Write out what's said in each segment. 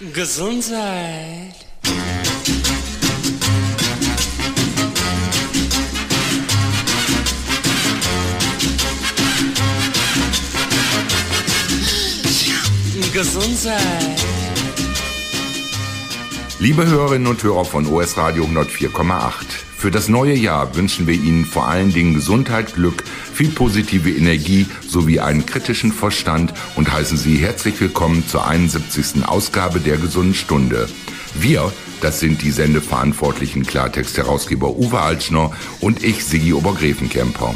Gesundheit. Gesundheit. Liebe Hörerinnen und Hörer von OS Radio 104,8. Für das neue Jahr wünschen wir Ihnen vor allen Dingen Gesundheit, Glück, viel positive Energie sowie einen kritischen Verstand und heißen Sie herzlich willkommen zur 71. Ausgabe der Gesunden Stunde. Wir, das sind die sendeverantwortlichen Klartext-Herausgeber Uwe Altschner und ich, Sigi Obergräfenkemper.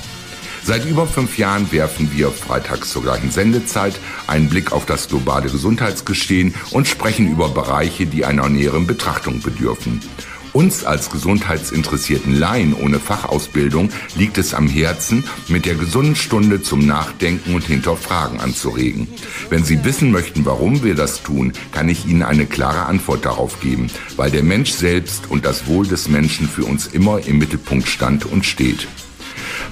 Seit über fünf Jahren werfen wir freitags zur gleichen Sendezeit einen Blick auf das globale Gesundheitsgeschehen und sprechen über Bereiche, die einer näheren Betrachtung bedürfen. Uns als gesundheitsinteressierten Laien ohne Fachausbildung liegt es am Herzen, mit der gesunden Stunde zum Nachdenken und Hinterfragen anzuregen. Wenn Sie wissen möchten, warum wir das tun, kann ich Ihnen eine klare Antwort darauf geben, weil der Mensch selbst und das Wohl des Menschen für uns immer im Mittelpunkt stand und steht.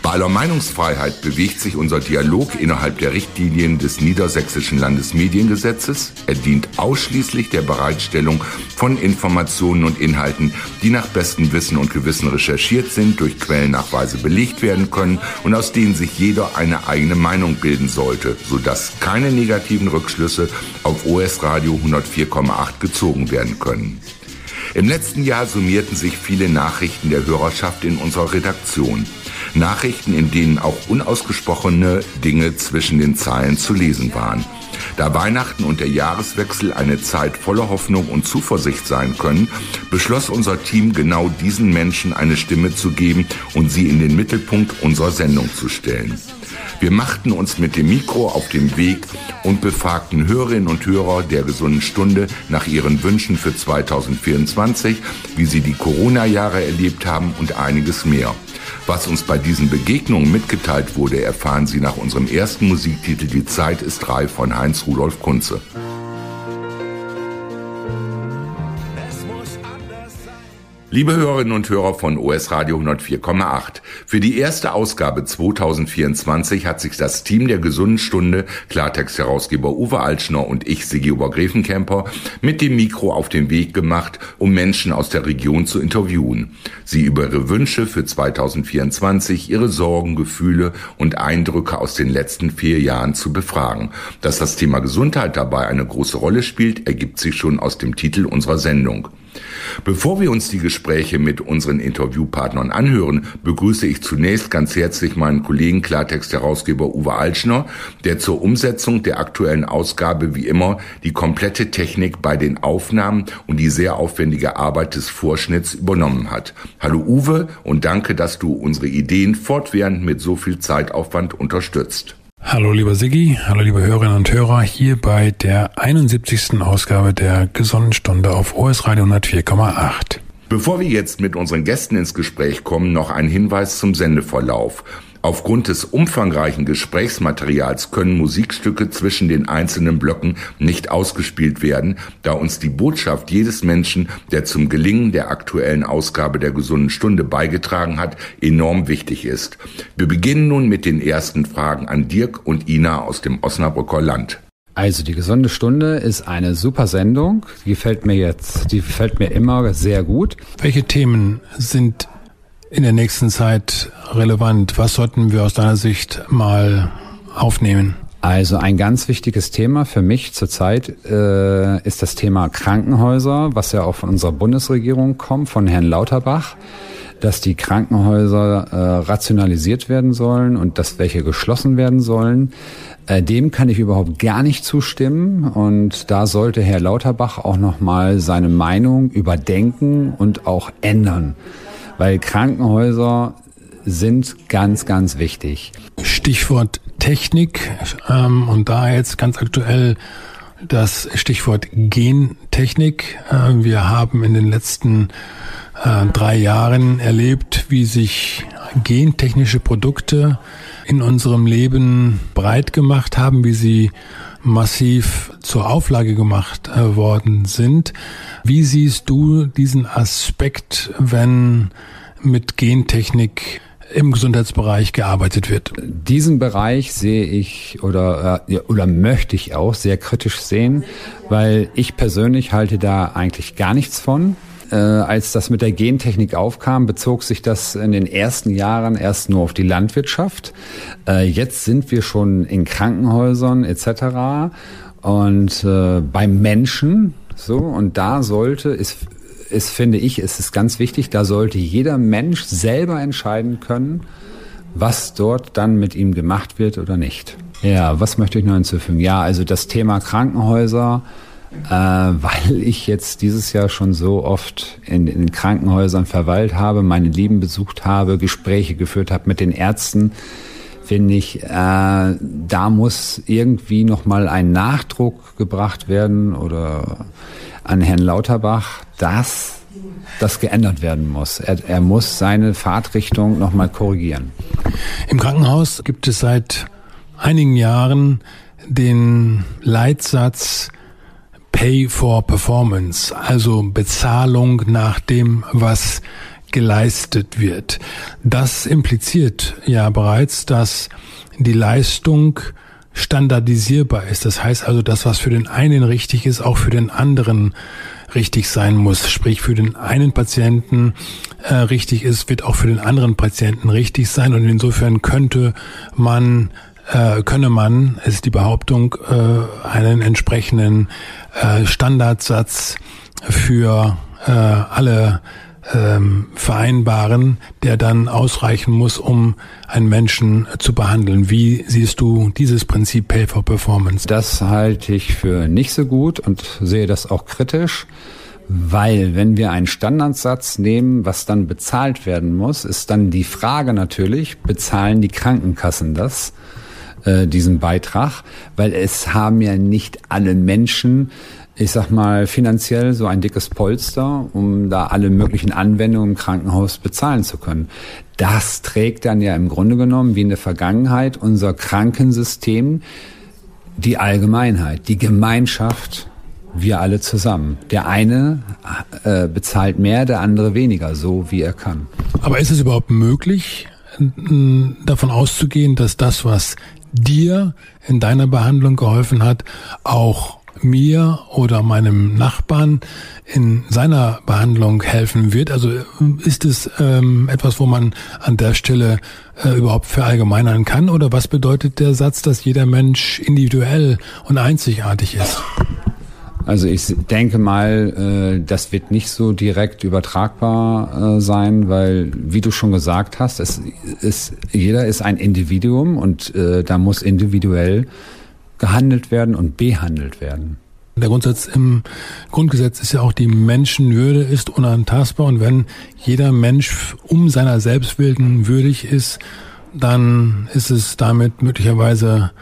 Bei aller Meinungsfreiheit bewegt sich unser Dialog innerhalb der Richtlinien des Niedersächsischen Landesmediengesetzes. Er dient ausschließlich der Bereitstellung von Informationen und Inhalten, die nach bestem Wissen und Gewissen recherchiert sind, durch Quellennachweise belegt werden können und aus denen sich jeder eine eigene Meinung bilden sollte, sodass keine negativen Rückschlüsse auf OS Radio 104,8 gezogen werden können. Im letzten Jahr summierten sich viele Nachrichten der Hörerschaft in unserer Redaktion. Nachrichten, in denen auch unausgesprochene Dinge zwischen den Zeilen zu lesen waren. Da Weihnachten und der Jahreswechsel eine Zeit voller Hoffnung und Zuversicht sein können, beschloss unser Team genau diesen Menschen eine Stimme zu geben und sie in den Mittelpunkt unserer Sendung zu stellen. Wir machten uns mit dem Mikro auf den Weg und befragten Hörerinnen und Hörer der gesunden Stunde nach ihren Wünschen für 2024, wie sie die Corona-Jahre erlebt haben und einiges mehr. Was uns bei diesen Begegnungen mitgeteilt wurde, erfahren Sie nach unserem ersten Musiktitel Die Zeit ist reif von Heinz Rudolf Kunze. Liebe Hörerinnen und Hörer von OS Radio 104,8, für die erste Ausgabe 2024 hat sich das Team der gesunden Stunde, Klartext-Herausgeber Uwe Altschner und ich, Sigi Obergräfenkemper, mit dem Mikro auf den Weg gemacht, um Menschen aus der Region zu interviewen. Sie über ihre Wünsche für 2024, ihre Sorgen, Gefühle und Eindrücke aus den letzten vier Jahren zu befragen. Dass das Thema Gesundheit dabei eine große Rolle spielt, ergibt sich schon aus dem Titel unserer Sendung. Bevor wir uns die Gespräche mit unseren Interviewpartnern anhören, begrüße ich zunächst ganz herzlich meinen Kollegen Klartext-Herausgeber Uwe Altschner, der zur Umsetzung der aktuellen Ausgabe wie immer die komplette Technik bei den Aufnahmen und die sehr aufwendige Arbeit des Vorschnitts übernommen hat. Hallo Uwe und danke, dass du unsere Ideen fortwährend mit so viel Zeitaufwand unterstützt. Hallo lieber Siggi, hallo liebe Hörerinnen und Hörer, hier bei der 71. Ausgabe der Gesonnenstunde auf OS Radio 104,8. Bevor wir jetzt mit unseren Gästen ins Gespräch kommen, noch ein Hinweis zum Sendeverlauf. Aufgrund des umfangreichen Gesprächsmaterials können Musikstücke zwischen den einzelnen Blöcken nicht ausgespielt werden, da uns die Botschaft jedes Menschen, der zum Gelingen der aktuellen Ausgabe der gesunden Stunde beigetragen hat, enorm wichtig ist. Wir beginnen nun mit den ersten Fragen an Dirk und Ina aus dem Osnabrücker Land. Also die gesunde Stunde ist eine super Sendung. Die gefällt mir jetzt, die gefällt mir immer sehr gut. Welche Themen sind in der nächsten Zeit relevant? Was sollten wir aus deiner Sicht mal aufnehmen? Also ein ganz wichtiges Thema für mich zurzeit äh, ist das Thema Krankenhäuser, was ja auch von unserer Bundesregierung kommt, von Herrn Lauterbach, dass die Krankenhäuser äh, rationalisiert werden sollen und dass welche geschlossen werden sollen. Äh, dem kann ich überhaupt gar nicht zustimmen und da sollte Herr Lauterbach auch noch mal seine Meinung überdenken und auch ändern weil Krankenhäuser sind ganz, ganz wichtig. Stichwort Technik ähm, und da jetzt ganz aktuell das Stichwort Gentechnik. Äh, wir haben in den letzten äh, drei Jahren erlebt, wie sich gentechnische Produkte in unserem Leben breit gemacht haben, wie sie massiv zur Auflage gemacht äh, worden sind. Wie siehst du diesen Aspekt, wenn mit Gentechnik im Gesundheitsbereich gearbeitet wird? Diesen Bereich sehe ich oder, äh, oder möchte ich auch sehr kritisch sehen, weil ich persönlich halte da eigentlich gar nichts von. Äh, als das mit der Gentechnik aufkam, bezog sich das in den ersten Jahren erst nur auf die Landwirtschaft. Äh, jetzt sind wir schon in Krankenhäusern etc. und äh, beim Menschen so und da sollte ist ist finde ich ist es ganz wichtig, da sollte jeder Mensch selber entscheiden können, was dort dann mit ihm gemacht wird oder nicht. Ja, was möchte ich noch hinzufügen? Ja, also das Thema Krankenhäuser äh, weil ich jetzt dieses Jahr schon so oft in, in Krankenhäusern verweilt habe, meine Lieben besucht habe, Gespräche geführt habe mit den Ärzten, finde ich, äh, da muss irgendwie nochmal ein Nachdruck gebracht werden oder an Herrn Lauterbach, dass das geändert werden muss. Er, er muss seine Fahrtrichtung nochmal korrigieren. Im Krankenhaus gibt es seit einigen Jahren den Leitsatz, Pay for Performance, also Bezahlung nach dem, was geleistet wird. Das impliziert ja bereits, dass die Leistung standardisierbar ist. Das heißt also, das, was für den einen richtig ist, auch für den anderen richtig sein muss. Sprich, für den einen Patienten äh, richtig ist, wird auch für den anderen Patienten richtig sein. Und insofern könnte man äh, könne man, ist die Behauptung, äh, einen entsprechenden äh, Standardsatz für äh, alle ähm, vereinbaren, der dann ausreichen muss, um einen Menschen zu behandeln. Wie siehst du dieses Prinzip Pay for Performance? Das halte ich für nicht so gut und sehe das auch kritisch. Weil wenn wir einen Standardsatz nehmen, was dann bezahlt werden muss, ist dann die Frage natürlich, bezahlen die Krankenkassen das? Äh, diesen Beitrag, weil es haben ja nicht alle Menschen ich sag mal, finanziell so ein dickes Polster, um da alle möglichen Anwendungen im Krankenhaus bezahlen zu können. Das trägt dann ja im Grunde genommen wie in der Vergangenheit unser Krankensystem die Allgemeinheit, die Gemeinschaft, wir alle zusammen. Der eine äh, bezahlt mehr, der andere weniger, so wie er kann. Aber ist es überhaupt möglich, davon auszugehen, dass das, was dir in deiner Behandlung geholfen hat, auch mir oder meinem Nachbarn in seiner Behandlung helfen wird? Also ist es ähm, etwas, wo man an der Stelle äh, überhaupt verallgemeinern kann? Oder was bedeutet der Satz, dass jeder Mensch individuell und einzigartig ist? Also ich denke mal, äh, das wird nicht so direkt übertragbar äh, sein, weil, wie du schon gesagt hast, es ist, jeder ist ein Individuum und äh, da muss individuell gehandelt werden und behandelt werden. Der Grundsatz im Grundgesetz ist ja auch, die Menschenwürde ist unantastbar und wenn jeder Mensch um seiner Selbstwilden würdig ist, dann ist es damit möglicherweise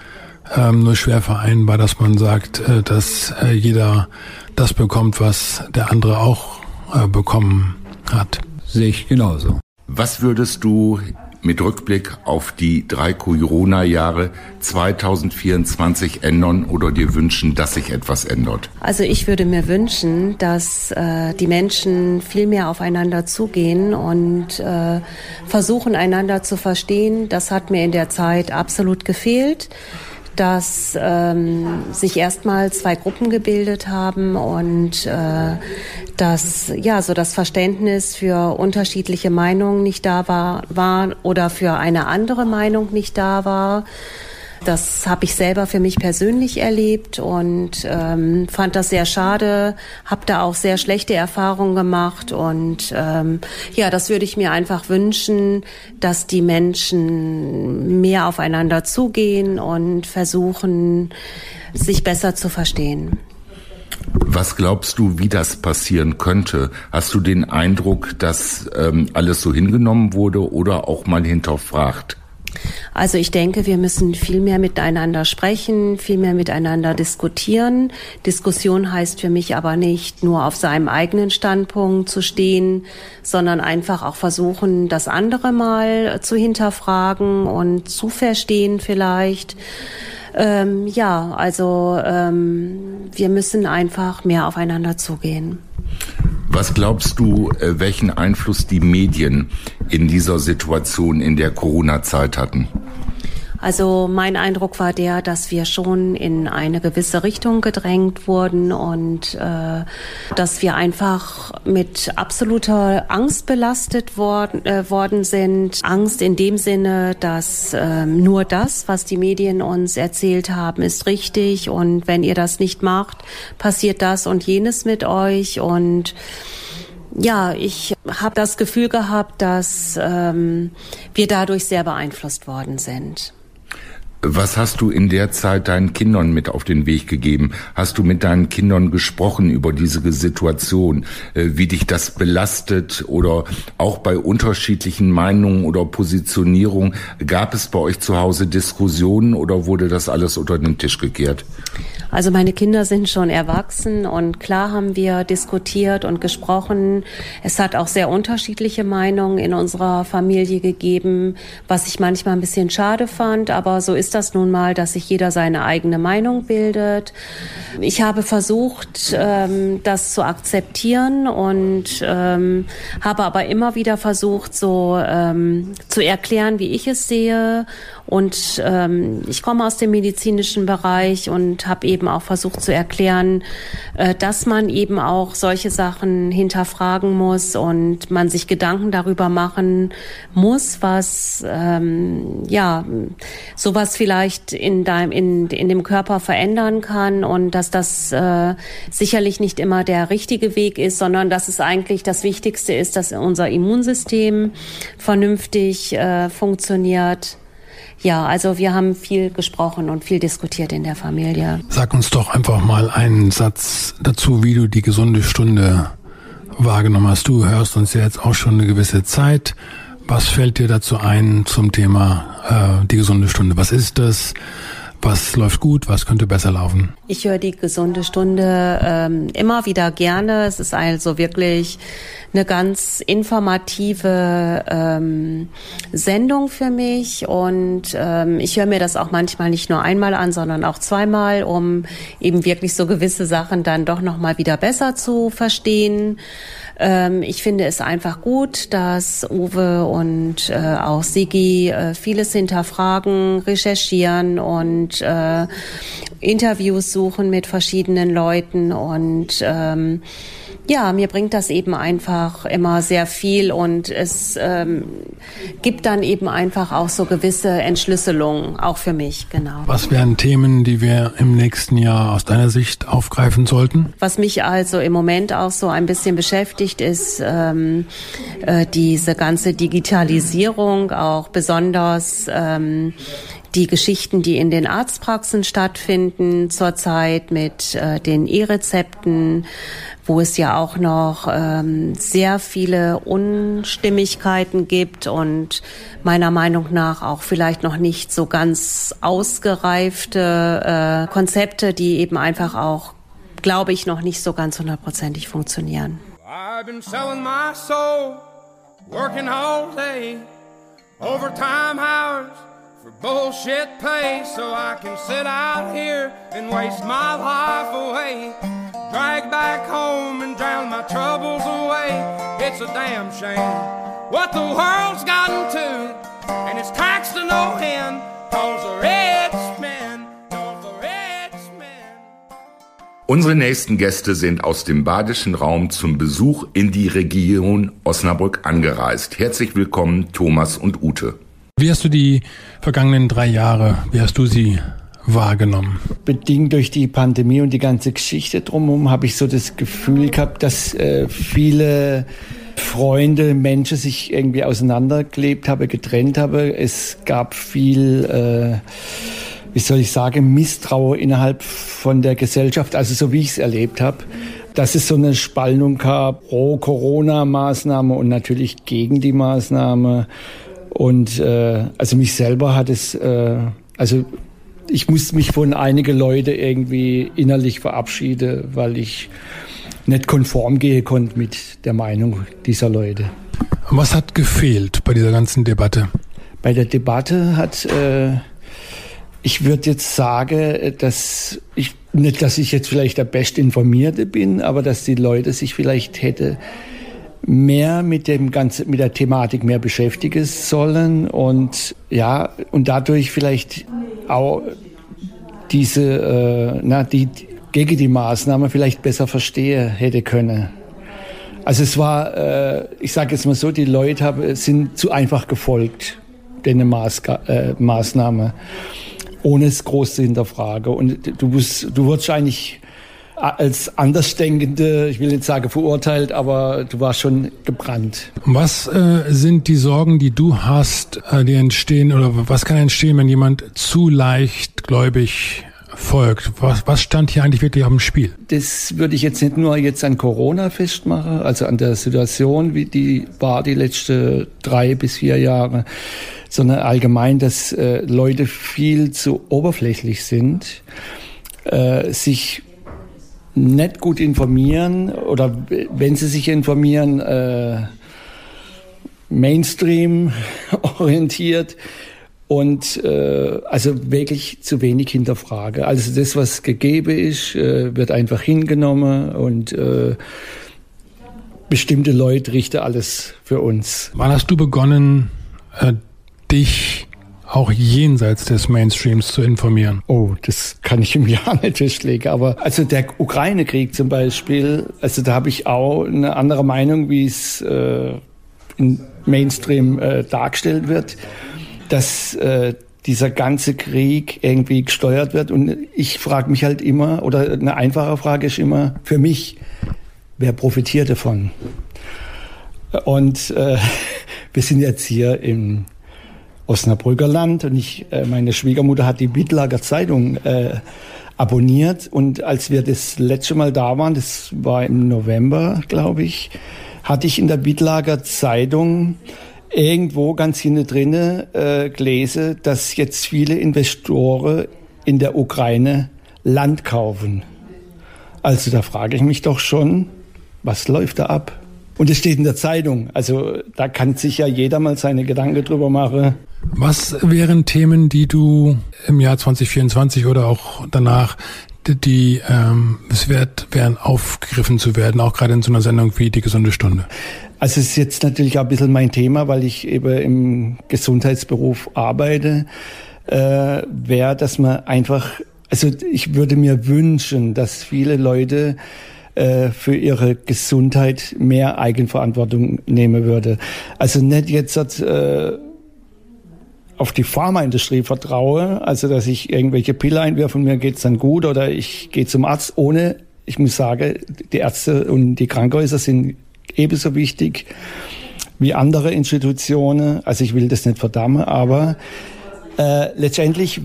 ähm, nur schwer vereinbar, dass man sagt, äh, dass äh, jeder das bekommt, was der andere auch äh, bekommen hat. Sehe ich genauso. Was würdest du mit Rückblick auf die drei Corona-Jahre 2024 ändern oder dir wünschen, dass sich etwas ändert? Also ich würde mir wünschen, dass äh, die Menschen viel mehr aufeinander zugehen und äh, versuchen, einander zu verstehen. Das hat mir in der Zeit absolut gefehlt dass ähm, sich erstmal zwei Gruppen gebildet haben und äh, dass ja so das Verständnis für unterschiedliche Meinungen nicht da war, war oder für eine andere Meinung nicht da war. Das habe ich selber für mich persönlich erlebt und ähm, fand das sehr schade, habe da auch sehr schlechte Erfahrungen gemacht und ähm, ja, das würde ich mir einfach wünschen, dass die Menschen mehr aufeinander zugehen und versuchen, sich besser zu verstehen. Was glaubst du, wie das passieren könnte? Hast du den Eindruck, dass ähm, alles so hingenommen wurde oder auch mal hinterfragt? Also ich denke, wir müssen viel mehr miteinander sprechen, viel mehr miteinander diskutieren. Diskussion heißt für mich aber nicht nur auf seinem eigenen Standpunkt zu stehen, sondern einfach auch versuchen, das andere mal zu hinterfragen und zu verstehen vielleicht. Ähm, ja, also ähm, wir müssen einfach mehr aufeinander zugehen. Was glaubst du, äh, welchen Einfluss die Medien in dieser Situation in der Corona-Zeit hatten? Also mein Eindruck war der, dass wir schon in eine gewisse Richtung gedrängt wurden und äh, dass wir einfach mit absoluter Angst belastet worden, äh, worden sind. Angst in dem Sinne, dass äh, nur das, was die Medien uns erzählt haben, ist richtig und wenn ihr das nicht macht, passiert das und jenes mit euch und ja, ich habe das Gefühl gehabt, dass ähm, wir dadurch sehr beeinflusst worden sind. Was hast du in der Zeit deinen Kindern mit auf den Weg gegeben? Hast du mit deinen Kindern gesprochen über diese Situation, äh, wie dich das belastet oder auch bei unterschiedlichen Meinungen oder Positionierung? Gab es bei euch zu Hause Diskussionen oder wurde das alles unter den Tisch gekehrt? Also meine Kinder sind schon erwachsen und klar haben wir diskutiert und gesprochen. Es hat auch sehr unterschiedliche Meinungen in unserer Familie gegeben, was ich manchmal ein bisschen schade fand, aber so ist das nun mal, dass sich jeder seine eigene Meinung bildet. Ich habe versucht, ähm, das zu akzeptieren und ähm, habe aber immer wieder versucht, so ähm, zu erklären, wie ich es sehe und ähm, ich komme aus dem medizinischen Bereich und habe eben auch versucht zu erklären, äh, dass man eben auch solche Sachen hinterfragen muss und man sich Gedanken darüber machen muss, was ähm, ja sowas vielleicht in deinem in, in dem Körper verändern kann und dass das äh, sicherlich nicht immer der richtige Weg ist, sondern dass es eigentlich das Wichtigste ist, dass unser Immunsystem vernünftig äh, funktioniert ja, also wir haben viel gesprochen und viel diskutiert in der Familie. Sag uns doch einfach mal einen Satz dazu, wie du die gesunde Stunde wahrgenommen hast. Du hörst uns ja jetzt auch schon eine gewisse Zeit. Was fällt dir dazu ein zum Thema äh, die gesunde Stunde? Was ist das? Was läuft gut? Was könnte besser laufen? Ich höre die gesunde Stunde ähm, immer wieder gerne. Es ist also wirklich eine ganz informative ähm, Sendung für mich und ähm, ich höre mir das auch manchmal nicht nur einmal an, sondern auch zweimal, um eben wirklich so gewisse Sachen dann doch noch mal wieder besser zu verstehen. Ähm, ich finde es einfach gut, dass Uwe und äh, auch Sigi äh, vieles hinterfragen, recherchieren und äh, Interviews suchen mit verschiedenen Leuten und ähm, ja, mir bringt das eben einfach immer sehr viel und es ähm, gibt dann eben einfach auch so gewisse Entschlüsselungen, auch für mich, genau. Was wären Themen, die wir im nächsten Jahr aus deiner Sicht aufgreifen sollten? Was mich also im Moment auch so ein bisschen beschäftigt, ist ähm, äh, diese ganze Digitalisierung, auch besonders ähm, die Geschichten, die in den Arztpraxen stattfinden zurzeit mit äh, den E-Rezepten, wo es ja auch noch ähm, sehr viele Unstimmigkeiten gibt und meiner Meinung nach auch vielleicht noch nicht so ganz ausgereifte äh, Konzepte, die eben einfach auch, glaube ich, noch nicht so ganz hundertprozentig funktionieren. I've been selling my soul, working all day, overtime hours for bullshit pay, so I can sit out here and waste my life away. drag back home and drown my troubles away. It's a damn shame what the world's gotten to, and it's taxed to no end, cause the rich men. Unsere nächsten Gäste sind aus dem badischen Raum zum Besuch in die Region Osnabrück angereist. Herzlich willkommen, Thomas und Ute. Wie hast du die vergangenen drei Jahre, wie hast du sie wahrgenommen? Bedingt durch die Pandemie und die ganze Geschichte drumherum habe ich so das Gefühl gehabt, dass äh, viele Freunde, Menschen sich irgendwie auseinandergelebt haben, getrennt haben. Es gab viel, äh, wie soll ich sagen, Misstrauen innerhalb von der Gesellschaft, also so wie ich es erlebt habe. Dass es so eine Spaltung gab pro Corona-Maßnahme und natürlich gegen die Maßnahme. Und äh, also mich selber hat es, äh, also ich musste mich von einige Leute irgendwie innerlich verabschieden, weil ich nicht konform gehen konnte mit der Meinung dieser Leute. Was hat gefehlt bei dieser ganzen Debatte? Bei der Debatte hat äh, Ich würde jetzt sagen, dass ich nicht, dass ich jetzt vielleicht der bestinformierte bin, aber dass die Leute sich vielleicht hätte mehr mit dem ganzen, mit der Thematik mehr beschäftigen sollen und ja, und dadurch vielleicht auch diese, äh, na, die gegen die Maßnahme vielleicht besser verstehe hätte können. Also es war, äh, ich sage jetzt mal so, die Leute haben, sind zu einfach gefolgt, den Maß, äh, Maßnahme, ohne es groß zu hinterfragen. Und du, bist, du wurdest eigentlich als Andersdenkende, ich will nicht sagen verurteilt, aber du warst schon gebrannt. Was äh, sind die Sorgen, die du hast, äh, die entstehen oder was kann entstehen, wenn jemand zu leicht gläubig folgt? Was, was stand hier eigentlich wirklich auf dem Spiel? Das würde ich jetzt nicht nur jetzt an Corona festmachen, also an der Situation, wie die war die letzten drei bis vier Jahre, sondern allgemein, dass äh, Leute viel zu oberflächlich sind, äh, sich nicht gut informieren oder wenn sie sich informieren, äh, Mainstream orientiert und äh, also wirklich zu wenig hinterfrage. Also das, was gegeben ist, äh, wird einfach hingenommen und äh, bestimmte Leute richten alles für uns. Wann hast du begonnen, äh, dich auch jenseits des Mainstreams zu informieren? Oh, das kann ich im Jahr nicht festlegen. Aber also der Ukraine-Krieg zum Beispiel, also da habe ich auch eine andere Meinung, wie es äh, im Mainstream äh, dargestellt wird, dass äh, dieser ganze Krieg irgendwie gesteuert wird. Und ich frage mich halt immer, oder eine einfache Frage ist immer für mich, wer profitiert davon? Und äh, wir sind jetzt hier im Osnabrücker Land und ich, äh, meine Schwiegermutter hat die Wittlager Zeitung äh, abonniert und als wir das letzte Mal da waren, das war im November, glaube ich, hatte ich in der Wittlager Zeitung irgendwo ganz hinten drinne äh, gelesen, dass jetzt viele Investoren in der Ukraine Land kaufen. Also da frage ich mich doch schon, was läuft da ab? Und es steht in der Zeitung. Also da kann sich ja jeder mal seine Gedanken drüber machen. Was wären Themen, die du im Jahr 2024 oder auch danach, die ähm, es wert wären, aufgegriffen zu werden, auch gerade in so einer Sendung wie die gesunde Stunde? Also es ist jetzt natürlich auch ein bisschen mein Thema, weil ich eben im Gesundheitsberuf arbeite, äh, wäre, dass man einfach, also ich würde mir wünschen, dass viele Leute äh, für ihre Gesundheit mehr Eigenverantwortung nehmen würde. Also nicht jetzt äh, auf die Pharmaindustrie vertraue, also dass ich irgendwelche Pille einwerfe und mir geht's dann gut oder ich gehe zum Arzt ohne, ich muss sagen, die Ärzte und die Krankenhäuser sind ebenso wichtig wie andere Institutionen. Also ich will das nicht verdammen, aber äh, letztendlich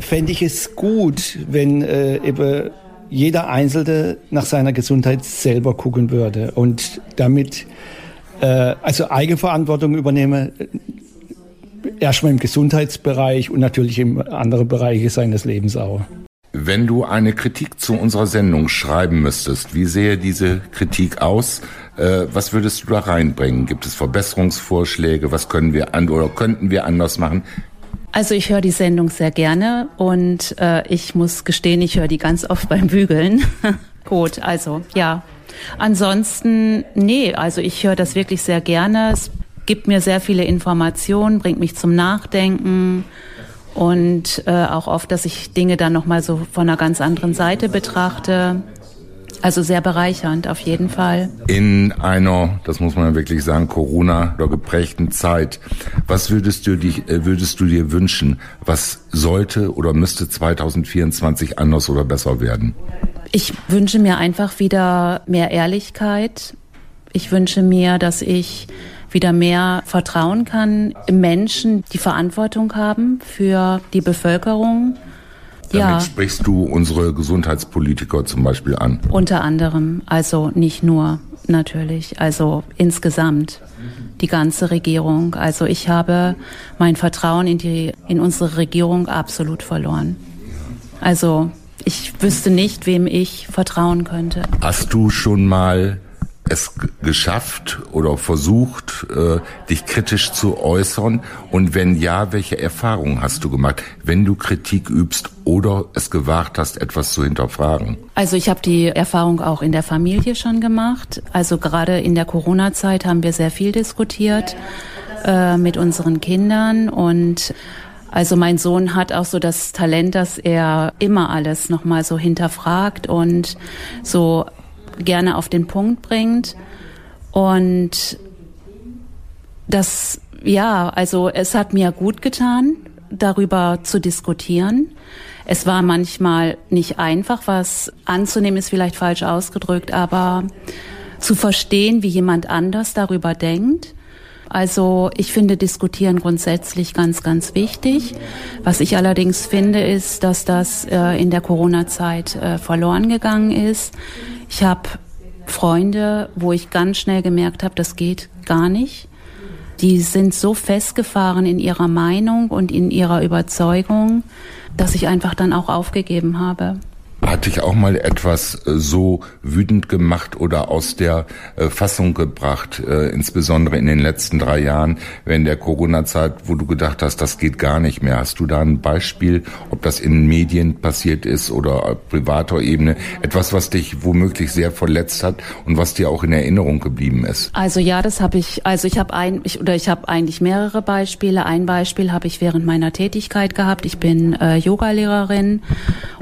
fände ich es gut, wenn äh, eben jeder Einzelne nach seiner Gesundheit selber gucken würde und damit äh, also Eigenverantwortung übernehme, erstmal im Gesundheitsbereich und natürlich im anderen Bereiche seines Lebens auch. Wenn du eine Kritik zu unserer Sendung schreiben müsstest, wie sähe diese Kritik aus? Äh, was würdest du da reinbringen? Gibt es Verbesserungsvorschläge? Was können wir an oder könnten wir anders machen? Also ich höre die Sendung sehr gerne und äh, ich muss gestehen, ich höre die ganz oft beim Bügeln. Gut, also ja. Ansonsten, nee, also ich höre das wirklich sehr gerne. Es gibt mir sehr viele Informationen, bringt mich zum Nachdenken und äh, auch oft, dass ich Dinge dann nochmal so von einer ganz anderen Seite betrachte. Also sehr bereichernd auf jeden Fall. In einer, das muss man wirklich sagen, Corona oder geprägten Zeit, was würdest du, dich, äh, würdest du dir wünschen? Was sollte oder müsste 2024 anders oder besser werden? Ich wünsche mir einfach wieder mehr Ehrlichkeit. Ich wünsche mir, dass ich wieder mehr vertrauen kann im Menschen, die Verantwortung haben für die Bevölkerung. Damit ja. sprichst du unsere Gesundheitspolitiker zum Beispiel an. Unter anderem, also nicht nur natürlich, also insgesamt die ganze Regierung. Also ich habe mein Vertrauen in die in unsere Regierung absolut verloren. Also ich wüsste nicht, wem ich vertrauen könnte. Hast du schon mal es geschafft oder versucht, äh, dich kritisch zu äußern? Und wenn ja, welche Erfahrungen hast du gemacht, wenn du Kritik übst oder es gewagt hast, etwas zu hinterfragen? Also ich habe die Erfahrung auch in der Familie schon gemacht. Also gerade in der Corona-Zeit haben wir sehr viel diskutiert äh, mit unseren Kindern und also mein Sohn hat auch so das Talent, dass er immer alles nochmal so hinterfragt und so gerne auf den Punkt bringt. Und das, ja, also es hat mir gut getan, darüber zu diskutieren. Es war manchmal nicht einfach, was anzunehmen ist vielleicht falsch ausgedrückt, aber zu verstehen, wie jemand anders darüber denkt. Also ich finde Diskutieren grundsätzlich ganz, ganz wichtig. Was ich allerdings finde, ist, dass das äh, in der Corona-Zeit äh, verloren gegangen ist. Ich habe Freunde, wo ich ganz schnell gemerkt habe, das geht gar nicht. Die sind so festgefahren in ihrer Meinung und in ihrer Überzeugung, dass ich einfach dann auch aufgegeben habe. Hat dich auch mal etwas äh, so wütend gemacht oder aus der äh, Fassung gebracht, äh, insbesondere in den letzten drei Jahren während der Corona-Zeit, wo du gedacht hast, das geht gar nicht mehr? Hast du da ein Beispiel, ob das in Medien passiert ist oder auf privater Ebene, etwas, was dich womöglich sehr verletzt hat und was dir auch in Erinnerung geblieben ist? Also ja, das habe ich. Also ich habe ein ich, oder ich habe eigentlich mehrere Beispiele. Ein Beispiel habe ich während meiner Tätigkeit gehabt. Ich bin äh, Yogalehrerin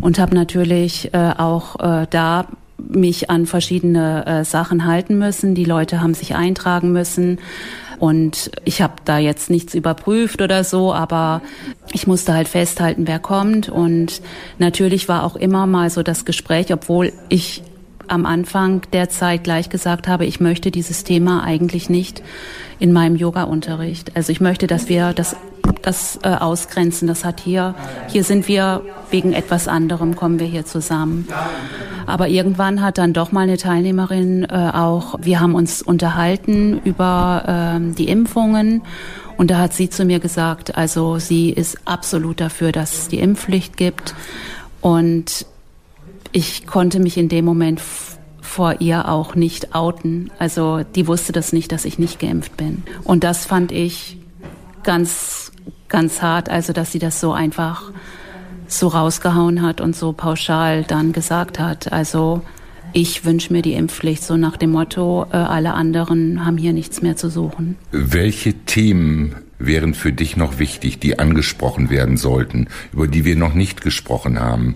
und habe natürlich natürlich äh, auch äh, da mich an verschiedene äh, Sachen halten müssen. Die Leute haben sich eintragen müssen. Und ich habe da jetzt nichts überprüft oder so, aber ich musste halt festhalten, wer kommt. Und natürlich war auch immer mal so das Gespräch, obwohl ich am Anfang der Zeit gleich gesagt habe, ich möchte dieses Thema eigentlich nicht in meinem Yoga-Unterricht. Also ich möchte, dass wir das das äh, ausgrenzen. Das hat hier, hier sind wir wegen etwas anderem, kommen wir hier zusammen. Aber irgendwann hat dann doch mal eine Teilnehmerin äh, auch, wir haben uns unterhalten über äh, die Impfungen und da hat sie zu mir gesagt, also sie ist absolut dafür, dass es die Impfpflicht gibt. Und ich konnte mich in dem Moment vor ihr auch nicht outen. Also die wusste das nicht, dass ich nicht geimpft bin. Und das fand ich ganz ganz hart, also dass sie das so einfach so rausgehauen hat und so pauschal dann gesagt hat. Also ich wünsche mir die Impfpflicht, so nach dem Motto, äh, alle anderen haben hier nichts mehr zu suchen. Welche Themen wären für dich noch wichtig, die angesprochen werden sollten, über die wir noch nicht gesprochen haben?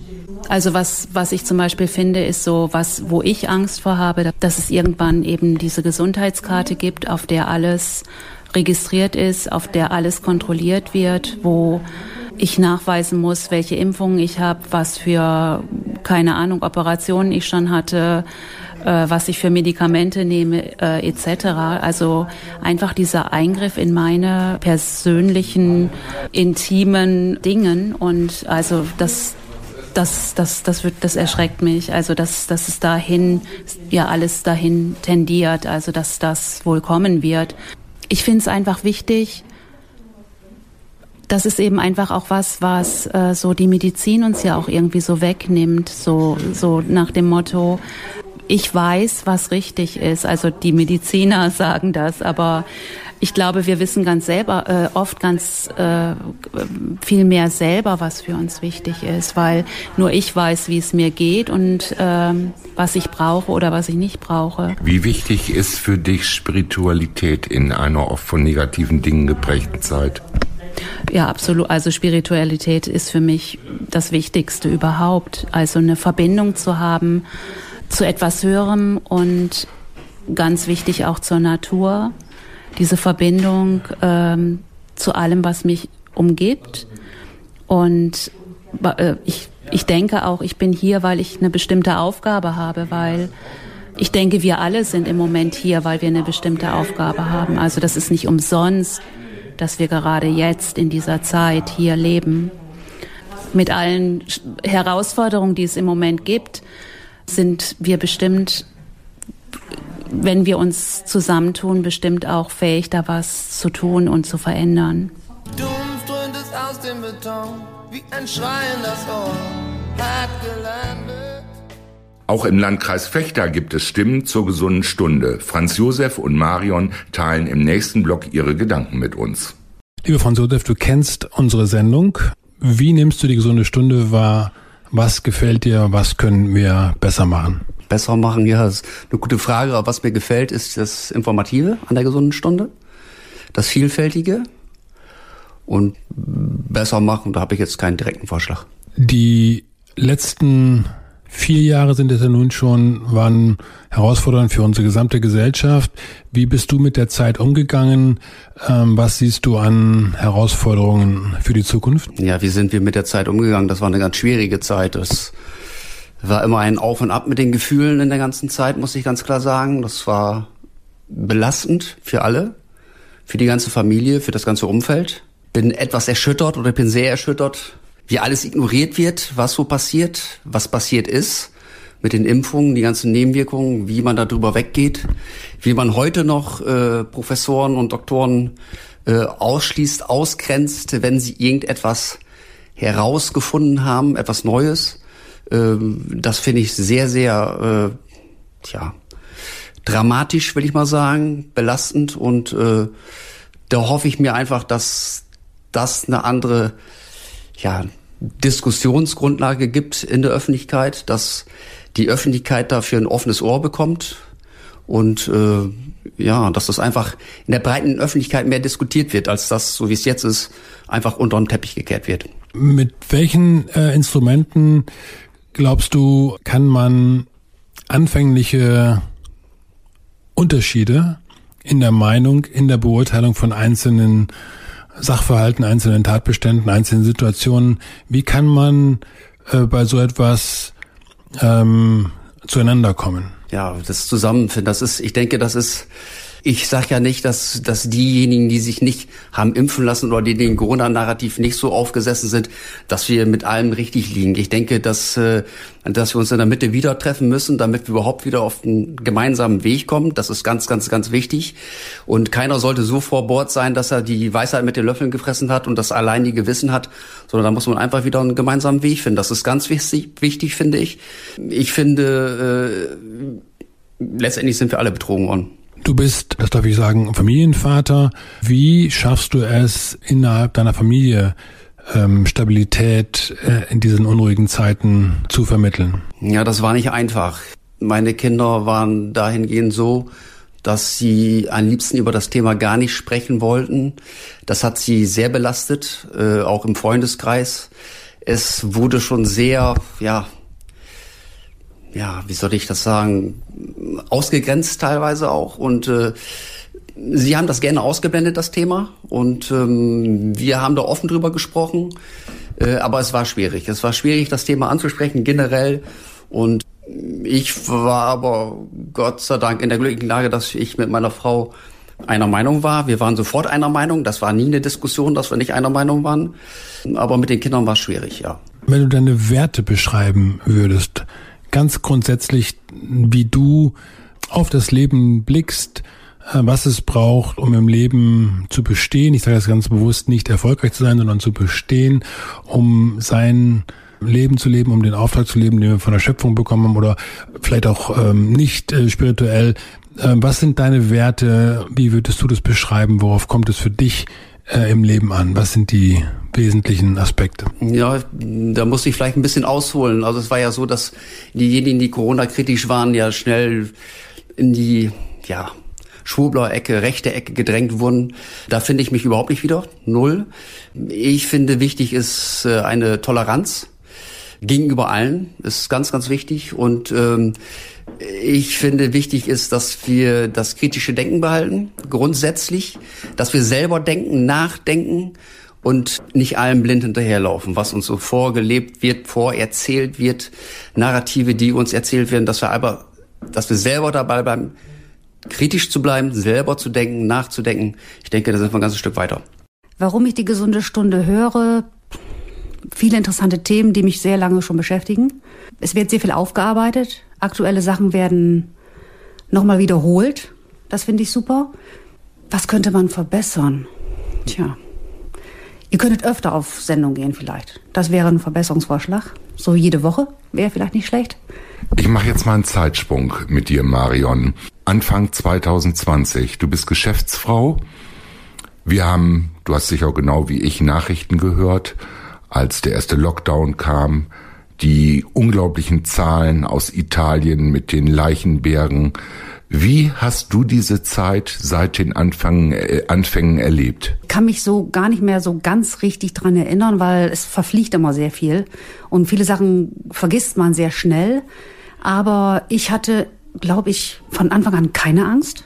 Also was, was ich zum Beispiel finde, ist so, was, wo ich Angst vor habe, dass es irgendwann eben diese Gesundheitskarte gibt, auf der alles registriert ist, auf der alles kontrolliert wird, wo ich nachweisen muss, welche Impfungen ich habe, was für, keine Ahnung, Operationen ich schon hatte, äh, was ich für Medikamente nehme, äh, etc. Also einfach dieser Eingriff in meine persönlichen, intimen Dingen und also das, das, das, das wird, das erschreckt mich. Also dass, dass es dahin, ja alles dahin tendiert, also dass das wohl kommen wird ich finde es einfach wichtig, das ist eben einfach auch was, was äh, so die Medizin uns ja auch irgendwie so wegnimmt, so, so nach dem Motto, ich weiß, was richtig ist. Also die Mediziner sagen das, aber ich glaube, wir wissen ganz selber, äh, oft ganz äh, viel mehr selber, was für uns wichtig ist, weil nur ich weiß, wie es mir geht und ähm, was ich brauche oder was ich nicht brauche. Wie wichtig ist für dich Spiritualität in einer oft von negativen Dingen geprägten Zeit? Ja, absolut. Also Spiritualität ist für mich das Wichtigste überhaupt. Also eine Verbindung zu haben zu etwas Höherem und ganz wichtig auch zur Natur diese Verbindung ähm, zu allem, was mich umgibt. Und äh, ich, ich denke auch, ich bin hier, weil ich eine bestimmte Aufgabe habe, weil ich denke, wir alle sind im Moment hier, weil wir eine bestimmte Aufgabe haben. Also das ist nicht umsonst, dass wir gerade jetzt in dieser Zeit hier leben. Mit allen Herausforderungen, die es im Moment gibt, sind wir bestimmt wenn wir uns zusammentun, bestimmt auch fähig, da was zu tun und zu verändern. Dumpf dröhnt es aus dem Beton, wie ein Schrei in das Ohr, hat gelandet. Auch im Landkreis Fechter gibt es Stimmen zur gesunden Stunde. Franz Josef und Marion teilen im nächsten Block ihre Gedanken mit uns. Lieber Franz Josef, du kennst unsere Sendung. Wie nimmst du die gesunde Stunde wahr? Was gefällt dir? Was können wir besser machen? Besser machen, ja, ist eine gute Frage. Aber was mir gefällt, ist das Informative an der gesunden Stunde, das Vielfältige und besser machen. Da habe ich jetzt keinen direkten Vorschlag. Die letzten vier Jahre sind es ja nun schon, waren herausfordernd für unsere gesamte Gesellschaft. Wie bist du mit der Zeit umgegangen? Ähm, was siehst du an Herausforderungen für die Zukunft? Ja, wie sind wir mit der Zeit umgegangen? Das war eine ganz schwierige Zeit. Das war immer ein Auf und Ab mit den Gefühlen in der ganzen Zeit, muss ich ganz klar sagen. Das war belastend für alle, für die ganze Familie, für das ganze Umfeld. Bin etwas erschüttert oder bin sehr erschüttert, wie alles ignoriert wird, was so passiert, was passiert ist mit den Impfungen, die ganzen Nebenwirkungen, wie man darüber weggeht, wie man heute noch äh, Professoren und Doktoren äh, ausschließt, ausgrenzt, wenn sie irgendetwas herausgefunden haben, etwas Neues. Ähm, das finde ich sehr, sehr, äh, tja, dramatisch, will ich mal sagen, belastend und äh, da hoffe ich mir einfach, dass das eine andere, ja, Diskussionsgrundlage gibt in der Öffentlichkeit, dass die Öffentlichkeit dafür ein offenes Ohr bekommt und äh, ja, dass das einfach in der breiten Öffentlichkeit mehr diskutiert wird, als das, so wie es jetzt ist, einfach unter den Teppich gekehrt wird. Mit welchen äh, Instrumenten glaubst du, kann man anfängliche Unterschiede in der Meinung, in der Beurteilung von einzelnen Sachverhalten, einzelnen Tatbeständen, einzelnen Situationen, wie kann man äh, bei so etwas ähm, zueinander kommen? Ja, das Zusammenfinden, das ist, ich denke, das ist ich sage ja nicht, dass, dass diejenigen, die sich nicht haben impfen lassen oder die den Corona-Narrativ nicht so aufgesessen sind, dass wir mit allem richtig liegen. Ich denke, dass, äh, dass wir uns in der Mitte wieder treffen müssen, damit wir überhaupt wieder auf einen gemeinsamen Weg kommen. Das ist ganz, ganz, ganz wichtig. Und keiner sollte so vor Bord sein, dass er die Weisheit mit den Löffeln gefressen hat und das allein die Gewissen hat, sondern da muss man einfach wieder einen gemeinsamen Weg finden. Das ist ganz wichtig, wichtig finde ich. Ich finde, äh, letztendlich sind wir alle betrogen worden. Du bist, das darf ich sagen, Familienvater. Wie schaffst du es innerhalb deiner Familie, ähm, Stabilität äh, in diesen unruhigen Zeiten zu vermitteln? Ja, das war nicht einfach. Meine Kinder waren dahingehend so, dass sie am liebsten über das Thema gar nicht sprechen wollten. Das hat sie sehr belastet, äh, auch im Freundeskreis. Es wurde schon sehr, ja, ja, wie soll ich das sagen, ausgegrenzt teilweise auch. Und äh, Sie haben das gerne ausgeblendet, das Thema. Und ähm, wir haben da offen drüber gesprochen. Äh, aber es war schwierig. Es war schwierig, das Thema anzusprechen, generell. Und ich war aber Gott sei Dank in der glücklichen Lage, dass ich mit meiner Frau einer Meinung war. Wir waren sofort einer Meinung. Das war nie eine Diskussion, dass wir nicht einer Meinung waren. Aber mit den Kindern war es schwierig, ja. Wenn du deine Werte beschreiben würdest, ganz grundsätzlich, wie du auf das Leben blickst, äh, was es braucht, um im Leben zu bestehen. Ich sage das ganz bewusst, nicht erfolgreich zu sein, sondern zu bestehen, um sein Leben zu leben, um den Auftrag zu leben, den wir von der Schöpfung bekommen haben oder vielleicht auch ähm, nicht äh, spirituell. Äh, was sind deine Werte? Wie würdest du das beschreiben? Worauf kommt es für dich äh, im Leben an? Was sind die wesentlichen Aspekte? Ja, da muss ich vielleicht ein bisschen ausholen. Also es war ja so, dass diejenigen, die Corona-kritisch waren, ja schnell in die, ja, Schwurbler-Ecke, rechte Ecke gedrängt wurden. Da finde ich mich überhaupt nicht wieder. Null. Ich finde, wichtig ist äh, eine Toleranz gegenüber allen. Ist ganz, ganz wichtig. Und ähm, ich finde, wichtig ist, dass wir das kritische Denken behalten, grundsätzlich, dass wir selber denken, nachdenken und nicht allem blind hinterherlaufen, was uns so vorgelebt wird, vorerzählt wird, Narrative, die uns erzählt werden, dass wir aber, dass wir selber dabei bleiben, kritisch zu bleiben, selber zu denken, nachzudenken. Ich denke, da sind wir ein ganzes Stück weiter. Warum ich die gesunde Stunde höre, viele interessante Themen, die mich sehr lange schon beschäftigen. Es wird sehr viel aufgearbeitet. Aktuelle Sachen werden nochmal wiederholt. Das finde ich super. Was könnte man verbessern? Tja. Ihr könntet öfter auf Sendung gehen vielleicht. Das wäre ein Verbesserungsvorschlag. So jede Woche wäre vielleicht nicht schlecht. Ich mache jetzt mal einen Zeitsprung mit dir, Marion. Anfang 2020. Du bist Geschäftsfrau. Wir haben, du hast sicher genau wie ich Nachrichten gehört, als der erste Lockdown kam, die unglaublichen Zahlen aus Italien mit den Leichenbergen. Wie hast du diese Zeit seit den Anfang, äh, Anfängen erlebt? Kann mich so gar nicht mehr so ganz richtig dran erinnern, weil es verfliegt immer sehr viel und viele Sachen vergisst man sehr schnell. Aber ich hatte, glaube ich, von Anfang an keine Angst.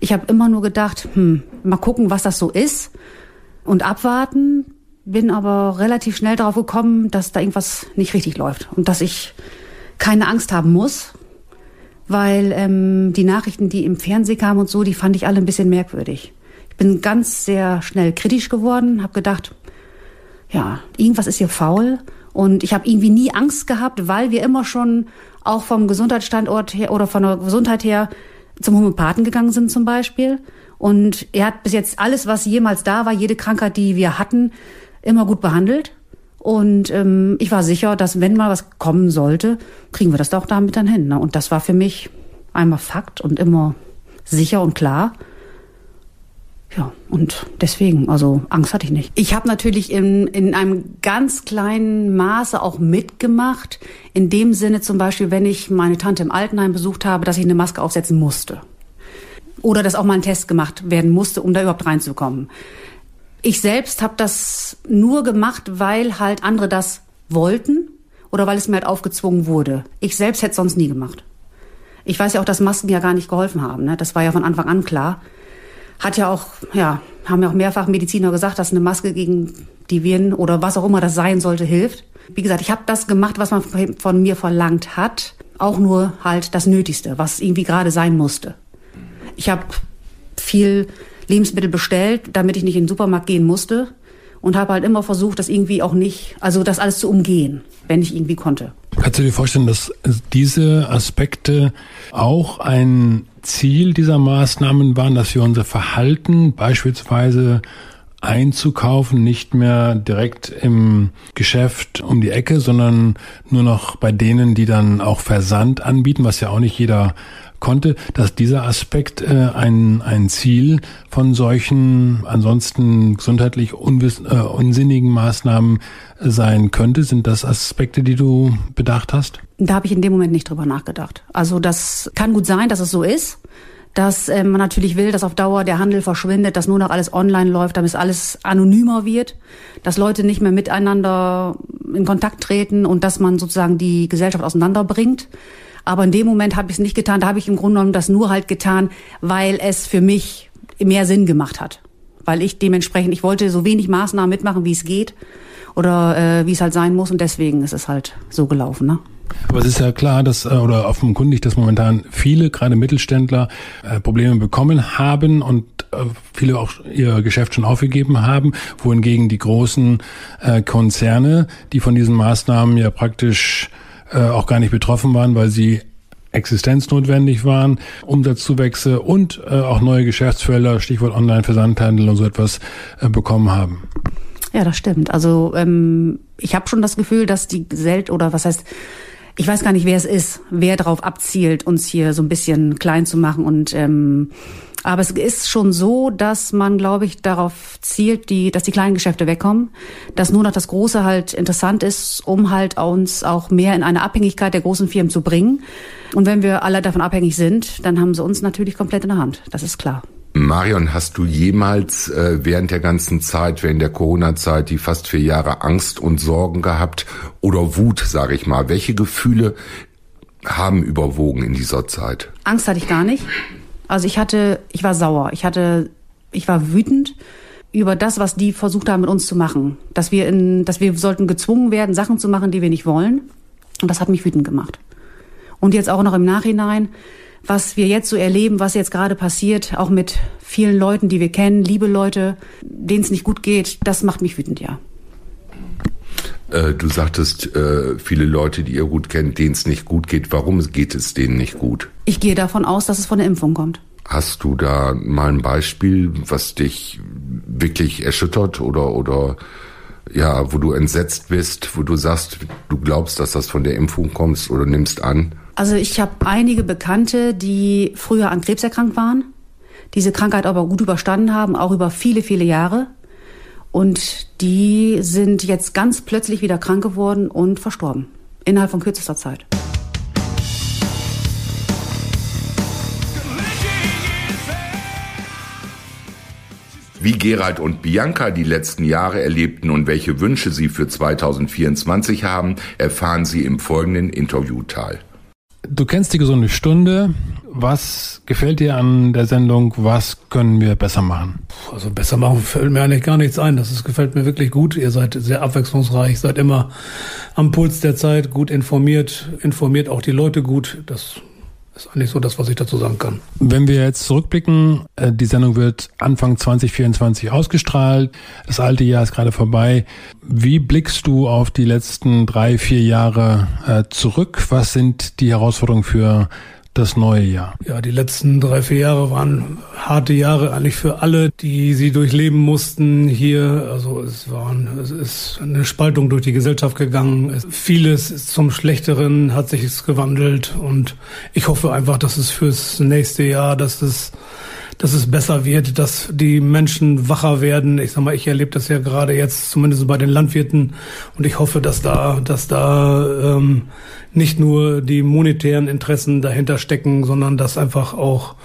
Ich habe immer nur gedacht, hm, mal gucken, was das so ist und abwarten. Bin aber relativ schnell darauf gekommen, dass da irgendwas nicht richtig läuft und dass ich keine Angst haben muss, weil ähm, die Nachrichten, die im Fernsehen kamen und so, die fand ich alle ein bisschen merkwürdig. Ich bin ganz sehr schnell kritisch geworden, habe gedacht, ja, irgendwas ist hier faul und ich habe irgendwie nie Angst gehabt, weil wir immer schon auch vom Gesundheitsstandort her oder von der Gesundheit her zum Homöopathen gegangen sind zum Beispiel. Und er hat bis jetzt alles, was jemals da war, jede Krankheit, die wir hatten, immer gut behandelt. Und ähm, ich war sicher, dass wenn mal was kommen sollte, kriegen wir das doch damit dann hin. Ne? Und das war für mich einmal Fakt und immer sicher und klar. Ja, und deswegen, also Angst hatte ich nicht. Ich habe natürlich in, in einem ganz kleinen Maße auch mitgemacht. In dem Sinne zum Beispiel, wenn ich meine Tante im Altenheim besucht habe, dass ich eine Maske aufsetzen musste. Oder dass auch mal ein Test gemacht werden musste, um da überhaupt reinzukommen. Ich selbst habe das nur gemacht, weil halt andere das wollten oder weil es mir halt aufgezwungen wurde. Ich selbst hätte es sonst nie gemacht. Ich weiß ja auch, dass Masken ja gar nicht geholfen haben. Ne? Das war ja von Anfang an klar. Hat ja auch, ja, haben ja auch mehrfach Mediziner gesagt, dass eine Maske gegen die Viren oder was auch immer das sein sollte, hilft. Wie gesagt, ich habe das gemacht, was man von mir verlangt hat. Auch nur halt das Nötigste, was irgendwie gerade sein musste. Ich habe viel Lebensmittel bestellt, damit ich nicht in den Supermarkt gehen musste und habe halt immer versucht, das irgendwie auch nicht, also das alles zu umgehen, wenn ich irgendwie konnte. Kannst du dir vorstellen, dass diese Aspekte auch ein Ziel dieser Maßnahmen waren, dass wir unser Verhalten beispielsweise einzukaufen, nicht mehr direkt im Geschäft um die Ecke, sondern nur noch bei denen, die dann auch Versand anbieten, was ja auch nicht jeder konnte, dass dieser Aspekt äh, ein, ein Ziel von solchen ansonsten gesundheitlich unwiss, äh, unsinnigen Maßnahmen sein könnte? Sind das Aspekte, die du bedacht hast? Da habe ich in dem Moment nicht drüber nachgedacht. Also das kann gut sein, dass es so ist dass äh, man natürlich will, dass auf Dauer der Handel verschwindet, dass nur noch alles online läuft, damit alles anonymer wird, dass Leute nicht mehr miteinander in Kontakt treten und dass man sozusagen die Gesellschaft auseinanderbringt. Aber in dem Moment habe ich es nicht getan. Da habe ich im Grunde genommen das nur halt getan, weil es für mich mehr Sinn gemacht hat. Weil ich dementsprechend, ich wollte so wenig Maßnahmen mitmachen, wie es geht oder äh, wie es halt sein muss. Und deswegen ist es halt so gelaufen. Ne? Aber es ist ja klar, dass äh, oder offenkundig, dass momentan viele, gerade Mittelständler, äh, Probleme bekommen haben und äh, viele auch ihr Geschäft schon aufgegeben haben, wohingegen die großen Konzerne, die von diesen Maßnahmen ja praktisch auch gar nicht betroffen waren, weil sie existenznotwendig waren, Umsatzzuwächse und auch neue Geschäftsfelder, Stichwort Online-Versandhandel und so etwas bekommen haben. Ja, das stimmt. Also ähm, ich habe schon das Gefühl, dass die Gesellschaft oder was heißt ich weiß gar nicht, wer es ist, wer darauf abzielt, uns hier so ein bisschen klein zu machen und ähm, aber es ist schon so, dass man, glaube ich, darauf zielt, die, dass die kleinen Geschäfte wegkommen, dass nur noch das Große halt interessant ist, um halt uns auch mehr in eine Abhängigkeit der großen Firmen zu bringen. Und wenn wir alle davon abhängig sind, dann haben sie uns natürlich komplett in der Hand. Das ist klar. Marion, hast du jemals äh, während der ganzen Zeit, während der Corona-Zeit, die fast vier Jahre Angst und Sorgen gehabt oder Wut, sage ich mal? Welche Gefühle haben überwogen in dieser Zeit? Angst hatte ich gar nicht. Also ich hatte, ich war sauer. Ich hatte, ich war wütend über das, was die versucht haben, mit uns zu machen. Dass wir in, dass wir sollten gezwungen werden, Sachen zu machen, die wir nicht wollen. Und das hat mich wütend gemacht. Und jetzt auch noch im Nachhinein was wir jetzt so erleben, was jetzt gerade passiert, auch mit vielen Leuten, die wir kennen, liebe Leute, denen es nicht gut geht, das macht mich wütend, ja. Äh, du sagtest, äh, viele Leute, die ihr gut kennt, denen es nicht gut geht. Warum geht es denen nicht gut? Ich gehe davon aus, dass es von der Impfung kommt. Hast du da mal ein Beispiel, was dich wirklich erschüttert oder, oder ja, wo du entsetzt bist, wo du sagst, du glaubst, dass das von der Impfung kommst oder nimmst an? Also ich habe einige Bekannte, die früher an Krebs erkrankt waren, diese Krankheit aber gut überstanden haben, auch über viele, viele Jahre. Und die sind jetzt ganz plötzlich wieder krank geworden und verstorben. Innerhalb von kürzester Zeit. Wie Gerald und Bianca die letzten Jahre erlebten und welche Wünsche sie für 2024 haben, erfahren Sie im folgenden Interviewteil. Du kennst die gesunde Stunde. Was gefällt dir an der Sendung? Was können wir besser machen? Also besser machen fällt mir eigentlich gar nichts ein. Das ist, gefällt mir wirklich gut. Ihr seid sehr abwechslungsreich, seid immer am Puls der Zeit, gut informiert, informiert auch die Leute gut. Das ist eigentlich so das, was ich dazu sagen kann. Wenn wir jetzt zurückblicken, äh, die Sendung wird Anfang 2024 ausgestrahlt. Das alte Jahr ist gerade vorbei. Wie blickst du auf die letzten drei, vier Jahre äh, zurück? Was sind die Herausforderungen für das neue Jahr? Ja, die letzten drei, vier Jahre waren harte Jahre eigentlich für alle, die sie durchleben mussten hier. Also es waren, es ist eine Spaltung durch die Gesellschaft gegangen. Vieles zum Schlechteren hat sich gewandelt und ich hoffe einfach, dass es fürs nächste Jahr, dass es dass es besser wird, dass die Menschen wacher werden. Ich sag mal, ich erlebe das ja gerade jetzt zumindest bei den Landwirten und ich hoffe, dass da, dass da ähm, nicht nur die monetären Interessen dahinter stecken, sondern dass einfach auch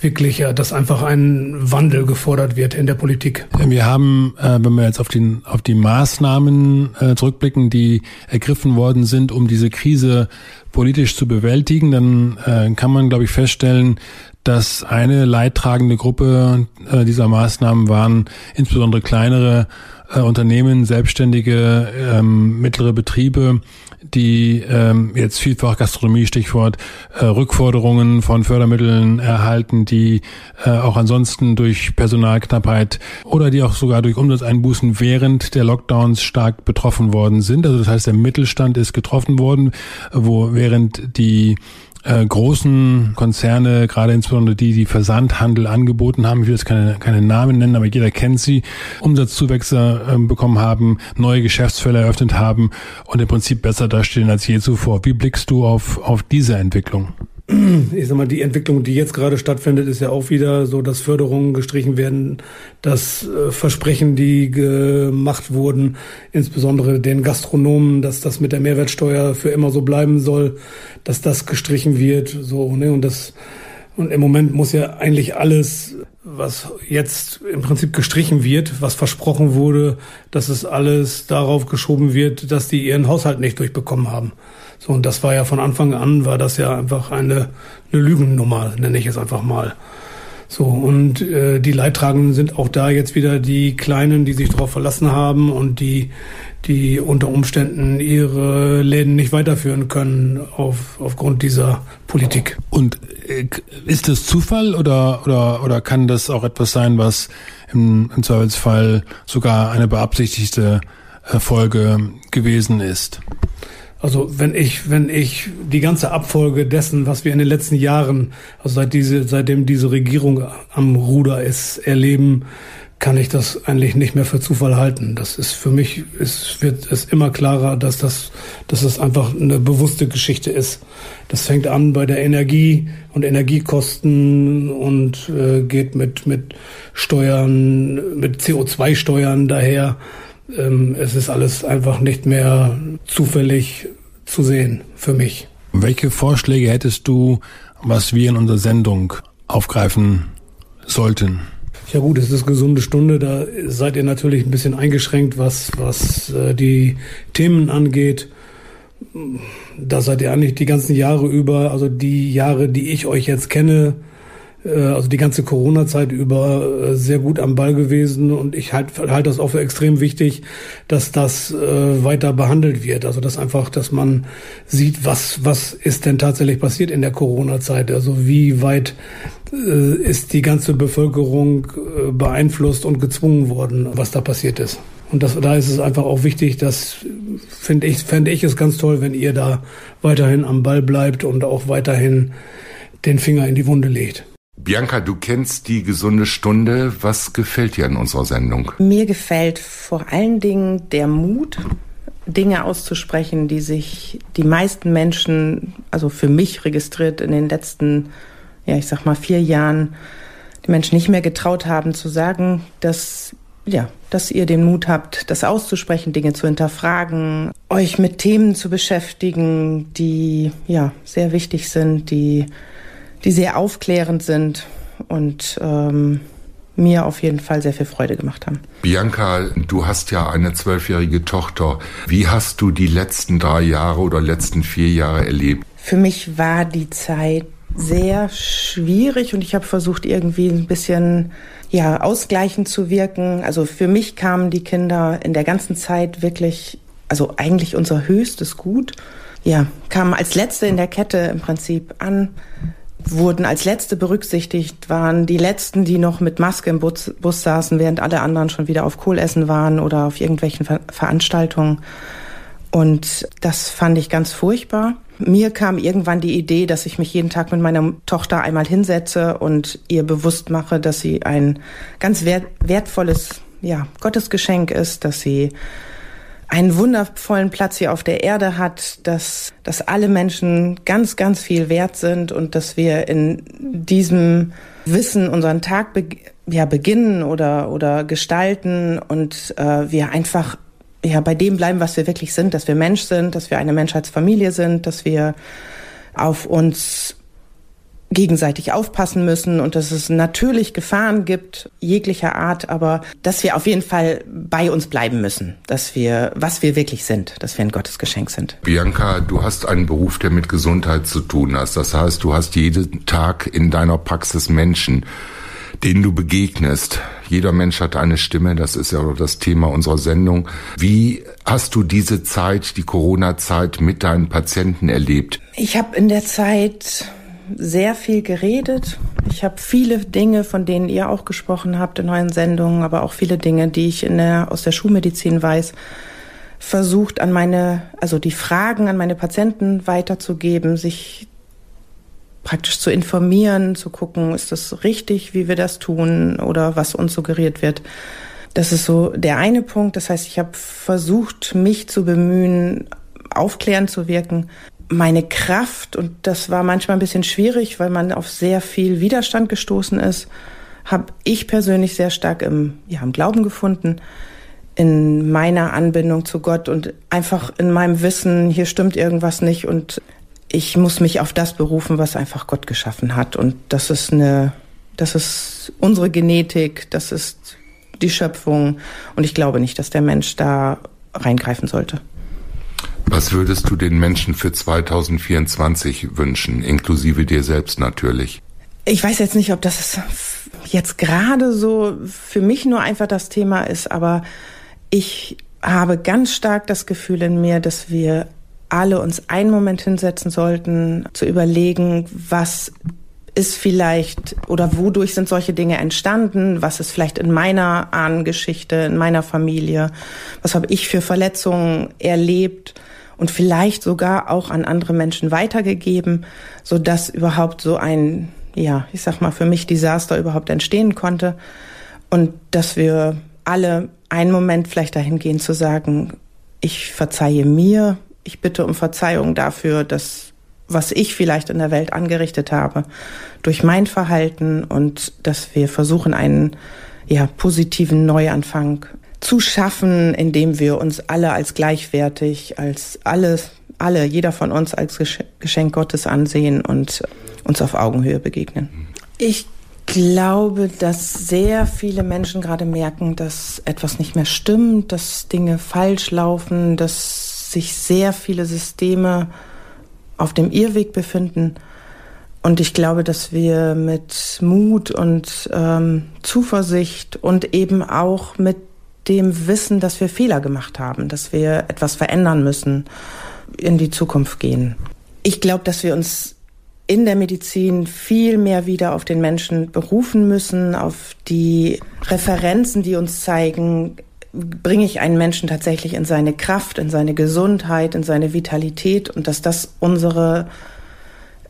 wirklich, ja, dass einfach ein Wandel gefordert wird in der Politik. Wir haben, äh, wenn wir jetzt auf die, auf die Maßnahmen äh, zurückblicken, die ergriffen worden sind, um diese Krise politisch zu bewältigen, dann äh, kann man, glaube ich, feststellen, dass eine leidtragende Gruppe äh, dieser Maßnahmen waren insbesondere kleinere äh, Unternehmen, selbstständige ähm, mittlere Betriebe, die ähm, jetzt vielfach Gastronomie, Stichwort, äh, Rückforderungen von Fördermitteln erhalten, die äh, auch ansonsten durch Personalknappheit oder die auch sogar durch Umsatzeinbußen während der Lockdowns stark betroffen worden sind. Also das heißt, der Mittelstand ist getroffen worden, wo während die äh, großen Konzerne, gerade insbesondere die, die Versandhandel angeboten haben, ich will jetzt keine, keine Namen nennen, aber jeder kennt sie, Umsatzzuwächse äh, bekommen haben, neue Geschäftsfelder eröffnet haben und im Prinzip besser dastehen als je zuvor. Wie blickst du auf, auf diese Entwicklung? Ich sag mal, die Entwicklung, die jetzt gerade stattfindet, ist ja auch wieder so, dass Förderungen gestrichen werden, dass äh, Versprechen, die gemacht wurden, insbesondere den Gastronomen, dass das mit der Mehrwertsteuer für immer so bleiben soll, dass das gestrichen wird, so, ne, und das, und im Moment muss ja eigentlich alles, was jetzt im Prinzip gestrichen wird, was versprochen wurde, dass es alles darauf geschoben wird, dass die ihren Haushalt nicht durchbekommen haben. So, und das war ja von Anfang an, war das ja einfach eine, eine Lügennummer, nenne ich es einfach mal. So, und äh, die Leidtragenden sind auch da jetzt wieder die Kleinen, die sich darauf verlassen haben und die, die unter Umständen ihre Läden nicht weiterführen können auf, aufgrund dieser Politik. Und äh, ist das Zufall oder, oder, oder kann das auch etwas sein, was im, im Zweifelsfall sogar eine beabsichtigte Folge gewesen ist? Also wenn ich, wenn ich die ganze Abfolge dessen, was wir in den letzten Jahren, also seit diese, seitdem diese Regierung am Ruder ist, erleben, kann ich das eigentlich nicht mehr für Zufall halten. Das ist für mich, es wird es immer klarer, dass das, dass das einfach eine bewusste Geschichte ist. Das fängt an bei der Energie und Energiekosten und äh, geht mit mit Steuern, mit CO2-Steuern daher. Ähm, es ist alles einfach nicht mehr zufällig zu sehen für mich. Welche Vorschläge hättest du, was wir in unserer Sendung aufgreifen sollten? Ja gut, es ist gesunde Stunde, da seid ihr natürlich ein bisschen eingeschränkt, was, was äh, die Themen angeht. Da seid ihr eigentlich die ganzen Jahre über, also die Jahre, die ich euch jetzt kenne, also die ganze Corona-Zeit über äh, sehr gut am Ball gewesen und ich halte halt das auch für extrem wichtig, dass das äh, weiter behandelt wird. Also dass einfach, dass man sieht, was was ist denn tatsächlich passiert in der Corona-Zeit. Also wie weit ist die ganze Bevölkerung beeinflusst und gezwungen worden, was da passiert ist. Und das, da ist es einfach auch wichtig, dass finde ich fände ich es ganz toll, wenn ihr da weiterhin am Ball bleibt und auch weiterhin den Finger in die Wunde legt. Bianca, du kennst die gesunde Stunde. Was gefällt dir an unserer Sendung? Mir gefällt vor allen Dingen der Mut, Dinge auszusprechen, die sich die meisten Menschen, also für mich registriert in den letzten, ja, ich sag mal vier Jahren, die Menschen nicht mehr getraut haben zu sagen, dass ja, dass ihr den Mut habt, das auszusprechen, Dinge zu hinterfragen, euch mit Themen zu beschäftigen, die ja sehr wichtig sind, die die sehr aufklärend sind und ähm, mir auf jeden Fall sehr viel Freude gemacht haben. Bianca, du hast ja eine zwölfjährige Tochter. Wie hast du die letzten drei Jahre oder letzten vier Jahre erlebt? Für mich war die Zeit sehr schwierig und ich habe versucht, irgendwie ein bisschen ja, ausgleichend zu wirken. Also für mich kamen die Kinder in der ganzen Zeit wirklich, also eigentlich unser höchstes Gut. Ja, kamen als letzte in der Kette im Prinzip an wurden als letzte berücksichtigt, waren die letzten, die noch mit Maske im Bus, Bus saßen, während alle anderen schon wieder auf Kohlessen waren oder auf irgendwelchen Ver Veranstaltungen. Und das fand ich ganz furchtbar. Mir kam irgendwann die Idee, dass ich mich jeden Tag mit meiner Tochter einmal hinsetze und ihr bewusst mache, dass sie ein ganz wert wertvolles ja, Gottesgeschenk ist, dass sie einen wundervollen Platz hier auf der Erde hat, dass, dass alle Menschen ganz, ganz viel wert sind und dass wir in diesem Wissen unseren Tag be ja, beginnen oder, oder gestalten und äh, wir einfach ja, bei dem bleiben, was wir wirklich sind, dass wir Mensch sind, dass wir eine Menschheitsfamilie sind, dass wir auf uns gegenseitig aufpassen müssen und dass es natürlich Gefahren gibt, jeglicher Art, aber dass wir auf jeden Fall bei uns bleiben müssen, dass wir, was wir wirklich sind, dass wir ein Gottesgeschenk sind. Bianca, du hast einen Beruf, der mit Gesundheit zu tun hast. Das heißt, du hast jeden Tag in deiner Praxis Menschen, denen du begegnest. Jeder Mensch hat eine Stimme, das ist ja das Thema unserer Sendung. Wie hast du diese Zeit, die Corona-Zeit mit deinen Patienten erlebt? Ich habe in der Zeit sehr viel geredet. Ich habe viele Dinge, von denen ihr auch gesprochen habt in euren Sendungen, aber auch viele Dinge, die ich in der, aus der Schulmedizin weiß, versucht an meine, also die Fragen an meine Patienten weiterzugeben, sich praktisch zu informieren, zu gucken, ist das richtig, wie wir das tun oder was uns suggeriert wird. Das ist so der eine Punkt. Das heißt, ich habe versucht, mich zu bemühen, aufklärend zu wirken, meine Kraft, und das war manchmal ein bisschen schwierig, weil man auf sehr viel Widerstand gestoßen ist, habe ich persönlich sehr stark im, ja, im Glauben gefunden, in meiner Anbindung zu Gott und einfach in meinem Wissen, hier stimmt irgendwas nicht und ich muss mich auf das berufen, was einfach Gott geschaffen hat. Und das ist eine, das ist unsere Genetik, das ist die Schöpfung. Und ich glaube nicht, dass der Mensch da reingreifen sollte. Was würdest du den Menschen für 2024 wünschen, inklusive dir selbst natürlich? Ich weiß jetzt nicht, ob das jetzt gerade so für mich nur einfach das Thema ist, aber ich habe ganz stark das Gefühl in mir, dass wir alle uns einen Moment hinsetzen sollten, zu überlegen, was ist vielleicht oder wodurch sind solche Dinge entstanden? Was ist vielleicht in meiner Ahnengeschichte, in meiner Familie? Was habe ich für Verletzungen erlebt? Und vielleicht sogar auch an andere Menschen weitergegeben, so dass überhaupt so ein, ja, ich sag mal, für mich Desaster überhaupt entstehen konnte. Und dass wir alle einen Moment vielleicht dahin gehen zu sagen, ich verzeihe mir, ich bitte um Verzeihung dafür, dass was ich vielleicht in der Welt angerichtet habe, durch mein Verhalten und dass wir versuchen, einen ja, positiven Neuanfang zu schaffen, indem wir uns alle als gleichwertig, als alles, alle, jeder von uns als Geschenk Gottes ansehen und uns auf Augenhöhe begegnen. Ich glaube, dass sehr viele Menschen gerade merken, dass etwas nicht mehr stimmt, dass Dinge falsch laufen, dass sich sehr viele Systeme auf dem Irrweg befinden. Und ich glaube, dass wir mit Mut und ähm, Zuversicht und eben auch mit dem Wissen, dass wir Fehler gemacht haben, dass wir etwas verändern müssen, in die Zukunft gehen. Ich glaube, dass wir uns in der Medizin viel mehr wieder auf den Menschen berufen müssen, auf die Referenzen, die uns zeigen, bringe ich einen Menschen tatsächlich in seine Kraft, in seine Gesundheit, in seine Vitalität und dass das unsere,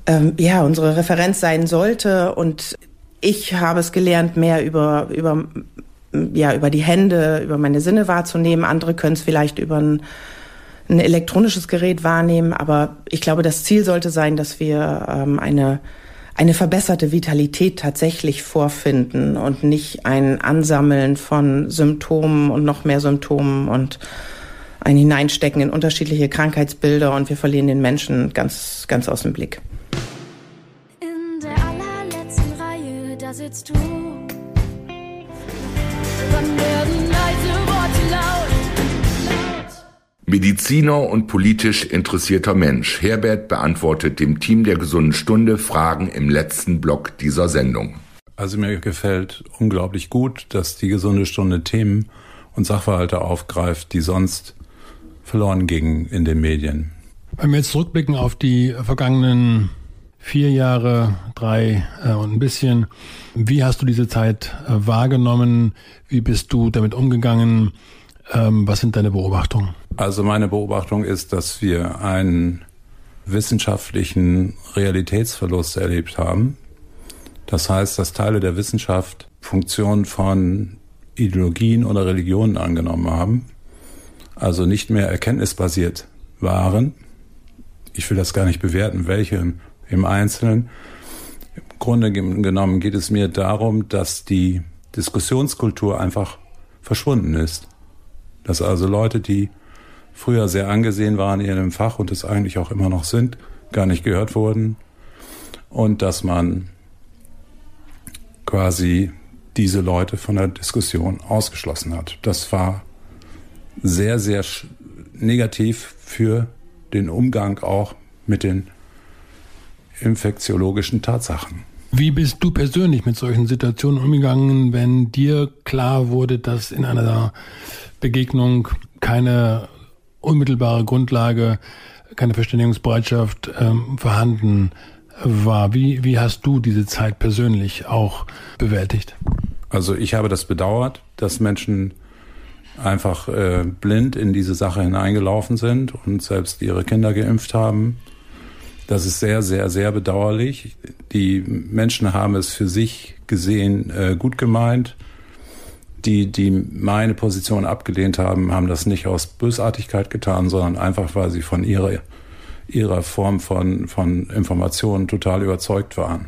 ähm, ja, unsere Referenz sein sollte und ich habe es gelernt, mehr über, über, ja, über die Hände, über meine Sinne wahrzunehmen. Andere können es vielleicht über ein, ein elektronisches Gerät wahrnehmen. Aber ich glaube, das Ziel sollte sein, dass wir ähm, eine, eine verbesserte Vitalität tatsächlich vorfinden und nicht ein Ansammeln von Symptomen und noch mehr Symptomen und ein Hineinstecken in unterschiedliche Krankheitsbilder und wir verlieren den Menschen ganz, ganz aus dem Blick. In der allerletzten Reihe, da sitzt du. Mediziner und politisch interessierter Mensch. Herbert beantwortet dem Team der gesunden Stunde Fragen im letzten Block dieser Sendung. Also mir gefällt unglaublich gut, dass die gesunde Stunde Themen und Sachverhalte aufgreift, die sonst verloren ging in den Medien. Wenn wir jetzt zurückblicken auf die vergangenen vier Jahre, drei äh, und ein bisschen, wie hast du diese Zeit äh, wahrgenommen? Wie bist du damit umgegangen? Ähm, was sind deine Beobachtungen? Also meine Beobachtung ist, dass wir einen wissenschaftlichen Realitätsverlust erlebt haben. Das heißt, dass Teile der Wissenschaft Funktionen von Ideologien oder Religionen angenommen haben also nicht mehr erkenntnisbasiert waren. Ich will das gar nicht bewerten, welche im Einzelnen. Im Grunde genommen geht es mir darum, dass die Diskussionskultur einfach verschwunden ist. Dass also Leute, die früher sehr angesehen waren in ihrem Fach und es eigentlich auch immer noch sind, gar nicht gehört wurden. Und dass man quasi diese Leute von der Diskussion ausgeschlossen hat. Das war sehr, sehr negativ für den Umgang auch mit den infektiologischen Tatsachen. Wie bist du persönlich mit solchen Situationen umgegangen, wenn dir klar wurde, dass in einer Begegnung keine unmittelbare Grundlage, keine Verständigungsbereitschaft ähm, vorhanden war? Wie, wie hast du diese Zeit persönlich auch bewältigt? Also ich habe das bedauert, dass Menschen einfach äh, blind in diese Sache hineingelaufen sind und selbst ihre Kinder geimpft haben. Das ist sehr, sehr, sehr bedauerlich. Die Menschen haben es für sich gesehen äh, gut gemeint. Die, die meine Position abgelehnt haben, haben das nicht aus Bösartigkeit getan, sondern einfach, weil sie von ihrer, ihrer Form von, von Informationen total überzeugt waren.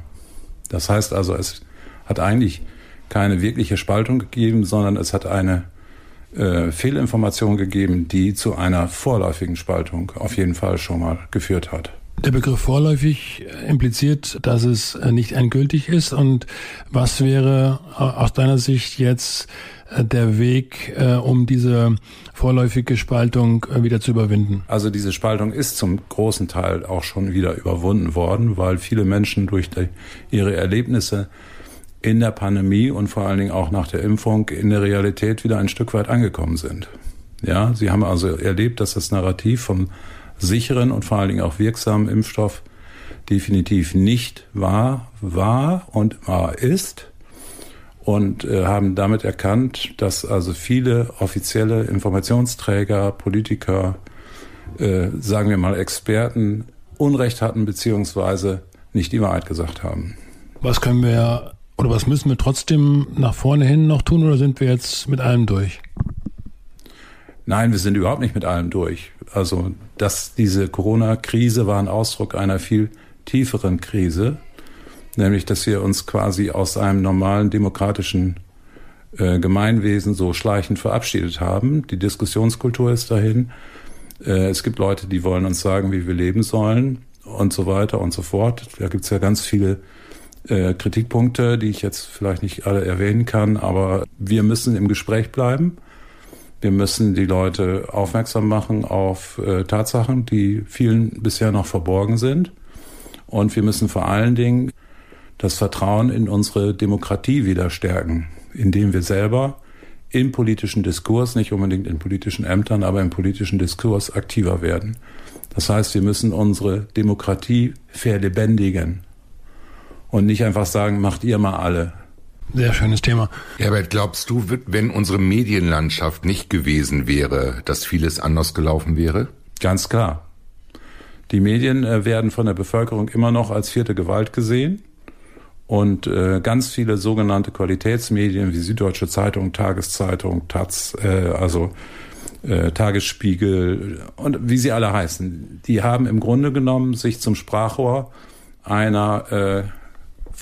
Das heißt also, es hat eigentlich keine wirkliche Spaltung gegeben, sondern es hat eine äh, Fehlinformation gegeben, die zu einer vorläufigen Spaltung auf jeden Fall schon mal geführt hat. Der Begriff vorläufig impliziert, dass es äh, nicht endgültig ist. Und was wäre aus deiner Sicht jetzt äh, der Weg, um diese vorläufige Spaltung wieder zu überwinden? Also diese Spaltung ist zum großen Teil auch schon wieder überwunden worden, weil viele Menschen durch ihre Erlebnisse in der Pandemie und vor allen Dingen auch nach der Impfung in der Realität wieder ein Stück weit angekommen sind. Ja, sie haben also erlebt, dass das Narrativ vom sicheren und vor allen Dingen auch wirksamen Impfstoff definitiv nicht wahr war und wahr ist und äh, haben damit erkannt, dass also viele offizielle Informationsträger, Politiker, äh, sagen wir mal Experten Unrecht hatten beziehungsweise nicht die Wahrheit gesagt haben. Was können wir oder was müssen wir trotzdem nach vorne hin noch tun oder sind wir jetzt mit allem durch? Nein, wir sind überhaupt nicht mit allem durch. Also, dass diese Corona-Krise war ein Ausdruck einer viel tieferen Krise, nämlich, dass wir uns quasi aus einem normalen demokratischen äh, Gemeinwesen so schleichend verabschiedet haben. Die Diskussionskultur ist dahin. Äh, es gibt Leute, die wollen uns sagen, wie wir leben sollen und so weiter und so fort. Da gibt es ja ganz viele äh, Kritikpunkte, die ich jetzt vielleicht nicht alle erwähnen kann, aber wir müssen im Gespräch bleiben. Wir müssen die Leute aufmerksam machen auf äh, Tatsachen, die vielen bisher noch verborgen sind. Und wir müssen vor allen Dingen das Vertrauen in unsere Demokratie wieder stärken, indem wir selber im politischen Diskurs, nicht unbedingt in politischen Ämtern, aber im politischen Diskurs aktiver werden. Das heißt, wir müssen unsere Demokratie verlebendigen und nicht einfach sagen, macht ihr mal alle. Sehr schönes Thema. Herbert, glaubst du, wenn unsere Medienlandschaft nicht gewesen wäre, dass vieles anders gelaufen wäre? Ganz klar. Die Medien äh, werden von der Bevölkerung immer noch als vierte Gewalt gesehen und äh, ganz viele sogenannte Qualitätsmedien wie Süddeutsche Zeitung, Tageszeitung, Taz, äh, also äh, Tagesspiegel und wie sie alle heißen, die haben im Grunde genommen sich zum Sprachrohr einer äh,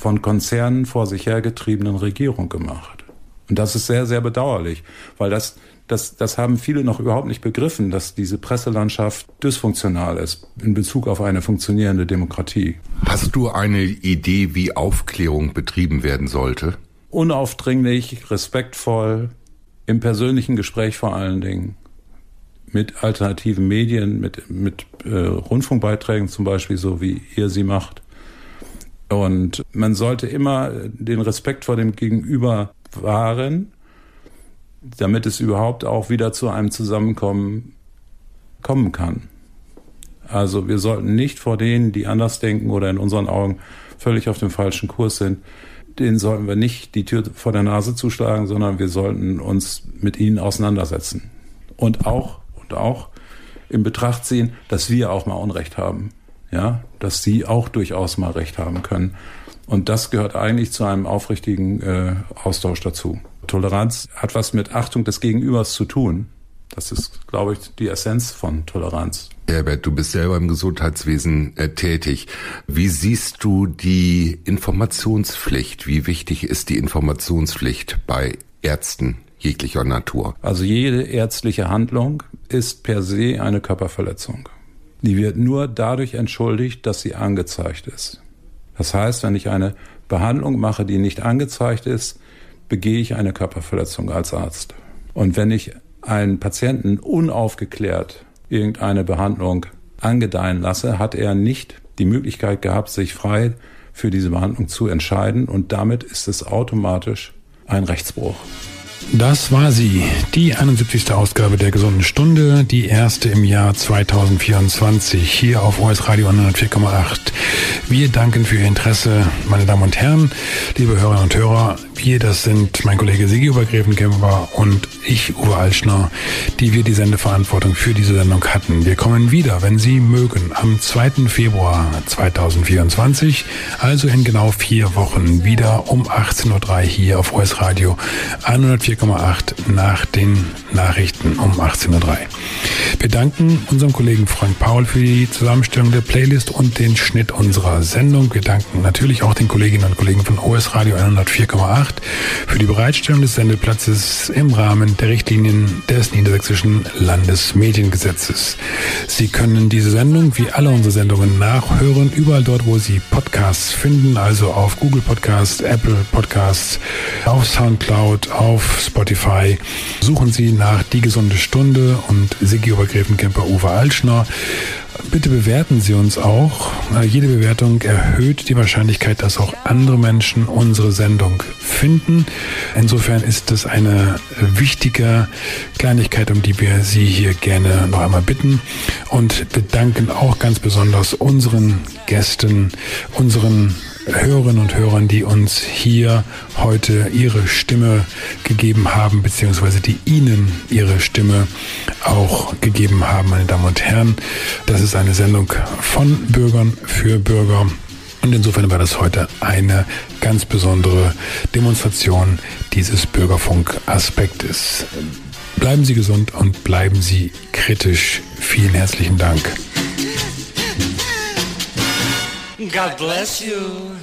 von Konzernen vor sich hergetriebenen Regierung gemacht. Und das ist sehr, sehr bedauerlich, weil das, das, das haben viele noch überhaupt nicht begriffen, dass diese Presselandschaft dysfunktional ist in Bezug auf eine funktionierende Demokratie. Hast du eine Idee, wie Aufklärung betrieben werden sollte? Unaufdringlich, respektvoll, im persönlichen Gespräch vor allen Dingen mit alternativen Medien, mit, mit äh, Rundfunkbeiträgen zum Beispiel, so wie ihr sie macht. Und man sollte immer den Respekt vor dem Gegenüber wahren, damit es überhaupt auch wieder zu einem Zusammenkommen kommen kann. Also wir sollten nicht vor denen, die anders denken oder in unseren Augen völlig auf dem falschen Kurs sind, denen sollten wir nicht die Tür vor der Nase zuschlagen, sondern wir sollten uns mit ihnen auseinandersetzen. Und auch, und auch in Betracht ziehen, dass wir auch mal Unrecht haben ja, dass sie auch durchaus mal recht haben können. Und das gehört eigentlich zu einem aufrichtigen äh, Austausch dazu. Toleranz hat was mit Achtung des Gegenübers zu tun. Das ist, glaube ich, die Essenz von Toleranz. Herbert, du bist selber im Gesundheitswesen äh, tätig. Wie siehst du die Informationspflicht? Wie wichtig ist die Informationspflicht bei Ärzten jeglicher Natur? Also jede ärztliche Handlung ist per se eine Körperverletzung. Die wird nur dadurch entschuldigt, dass sie angezeigt ist. Das heißt, wenn ich eine Behandlung mache, die nicht angezeigt ist, begehe ich eine Körperverletzung als Arzt. Und wenn ich einen Patienten unaufgeklärt irgendeine Behandlung angedeihen lasse, hat er nicht die Möglichkeit gehabt, sich frei für diese Behandlung zu entscheiden und damit ist es automatisch ein Rechtsbruch. Das war sie, die 71. Ausgabe der gesunden Stunde, die erste im Jahr 2024 hier auf OS Radio 104,8. Wir danken für Ihr Interesse, meine Damen und Herren, liebe Hörerinnen und Hörer. Wir, das sind mein Kollege Sigi Obergräfenkämper und ich, Uwe Altschner, die wir die Sendeverantwortung für diese Sendung hatten. Wir kommen wieder, wenn Sie mögen, am 2. Februar 2024, also in genau vier Wochen, wieder um 18.03 Uhr hier auf OS Radio 104,8 nach den Nachrichten um 18.03 Uhr. Wir danken unserem Kollegen Frank Paul für die Zusammenstellung der Playlist und den Schnitt unserer Sendung. Wir danken natürlich auch den Kolleginnen und Kollegen von OS Radio 104,8 für die Bereitstellung des Sendeplatzes im Rahmen der Richtlinien des Niedersächsischen Landesmediengesetzes. Sie können diese Sendung wie alle unsere Sendungen nachhören, überall dort, wo Sie Podcasts finden, also auf Google Podcasts, Apple Podcasts, auf Soundcloud, auf Spotify. Suchen Sie nach Die gesunde Stunde und Sigi Obergräfenkemper Uwe Altschner. Bitte bewerten Sie uns auch. Jede Bewertung erhöht die Wahrscheinlichkeit, dass auch andere Menschen unsere Sendung finden. Insofern ist es eine wichtige Kleinigkeit, um die wir Sie hier gerne noch einmal bitten. Und bedanken auch ganz besonders unseren Gästen, unseren Hörerinnen und Hörern, die uns hier heute ihre Stimme gegeben haben, beziehungsweise die Ihnen ihre Stimme auch gegeben haben, meine Damen und Herren. Das ist eine Sendung von Bürgern für Bürger. Und insofern war das heute eine ganz besondere Demonstration dieses Bürgerfunk-Aspektes. Bleiben Sie gesund und bleiben Sie kritisch. Vielen herzlichen Dank. God bless you.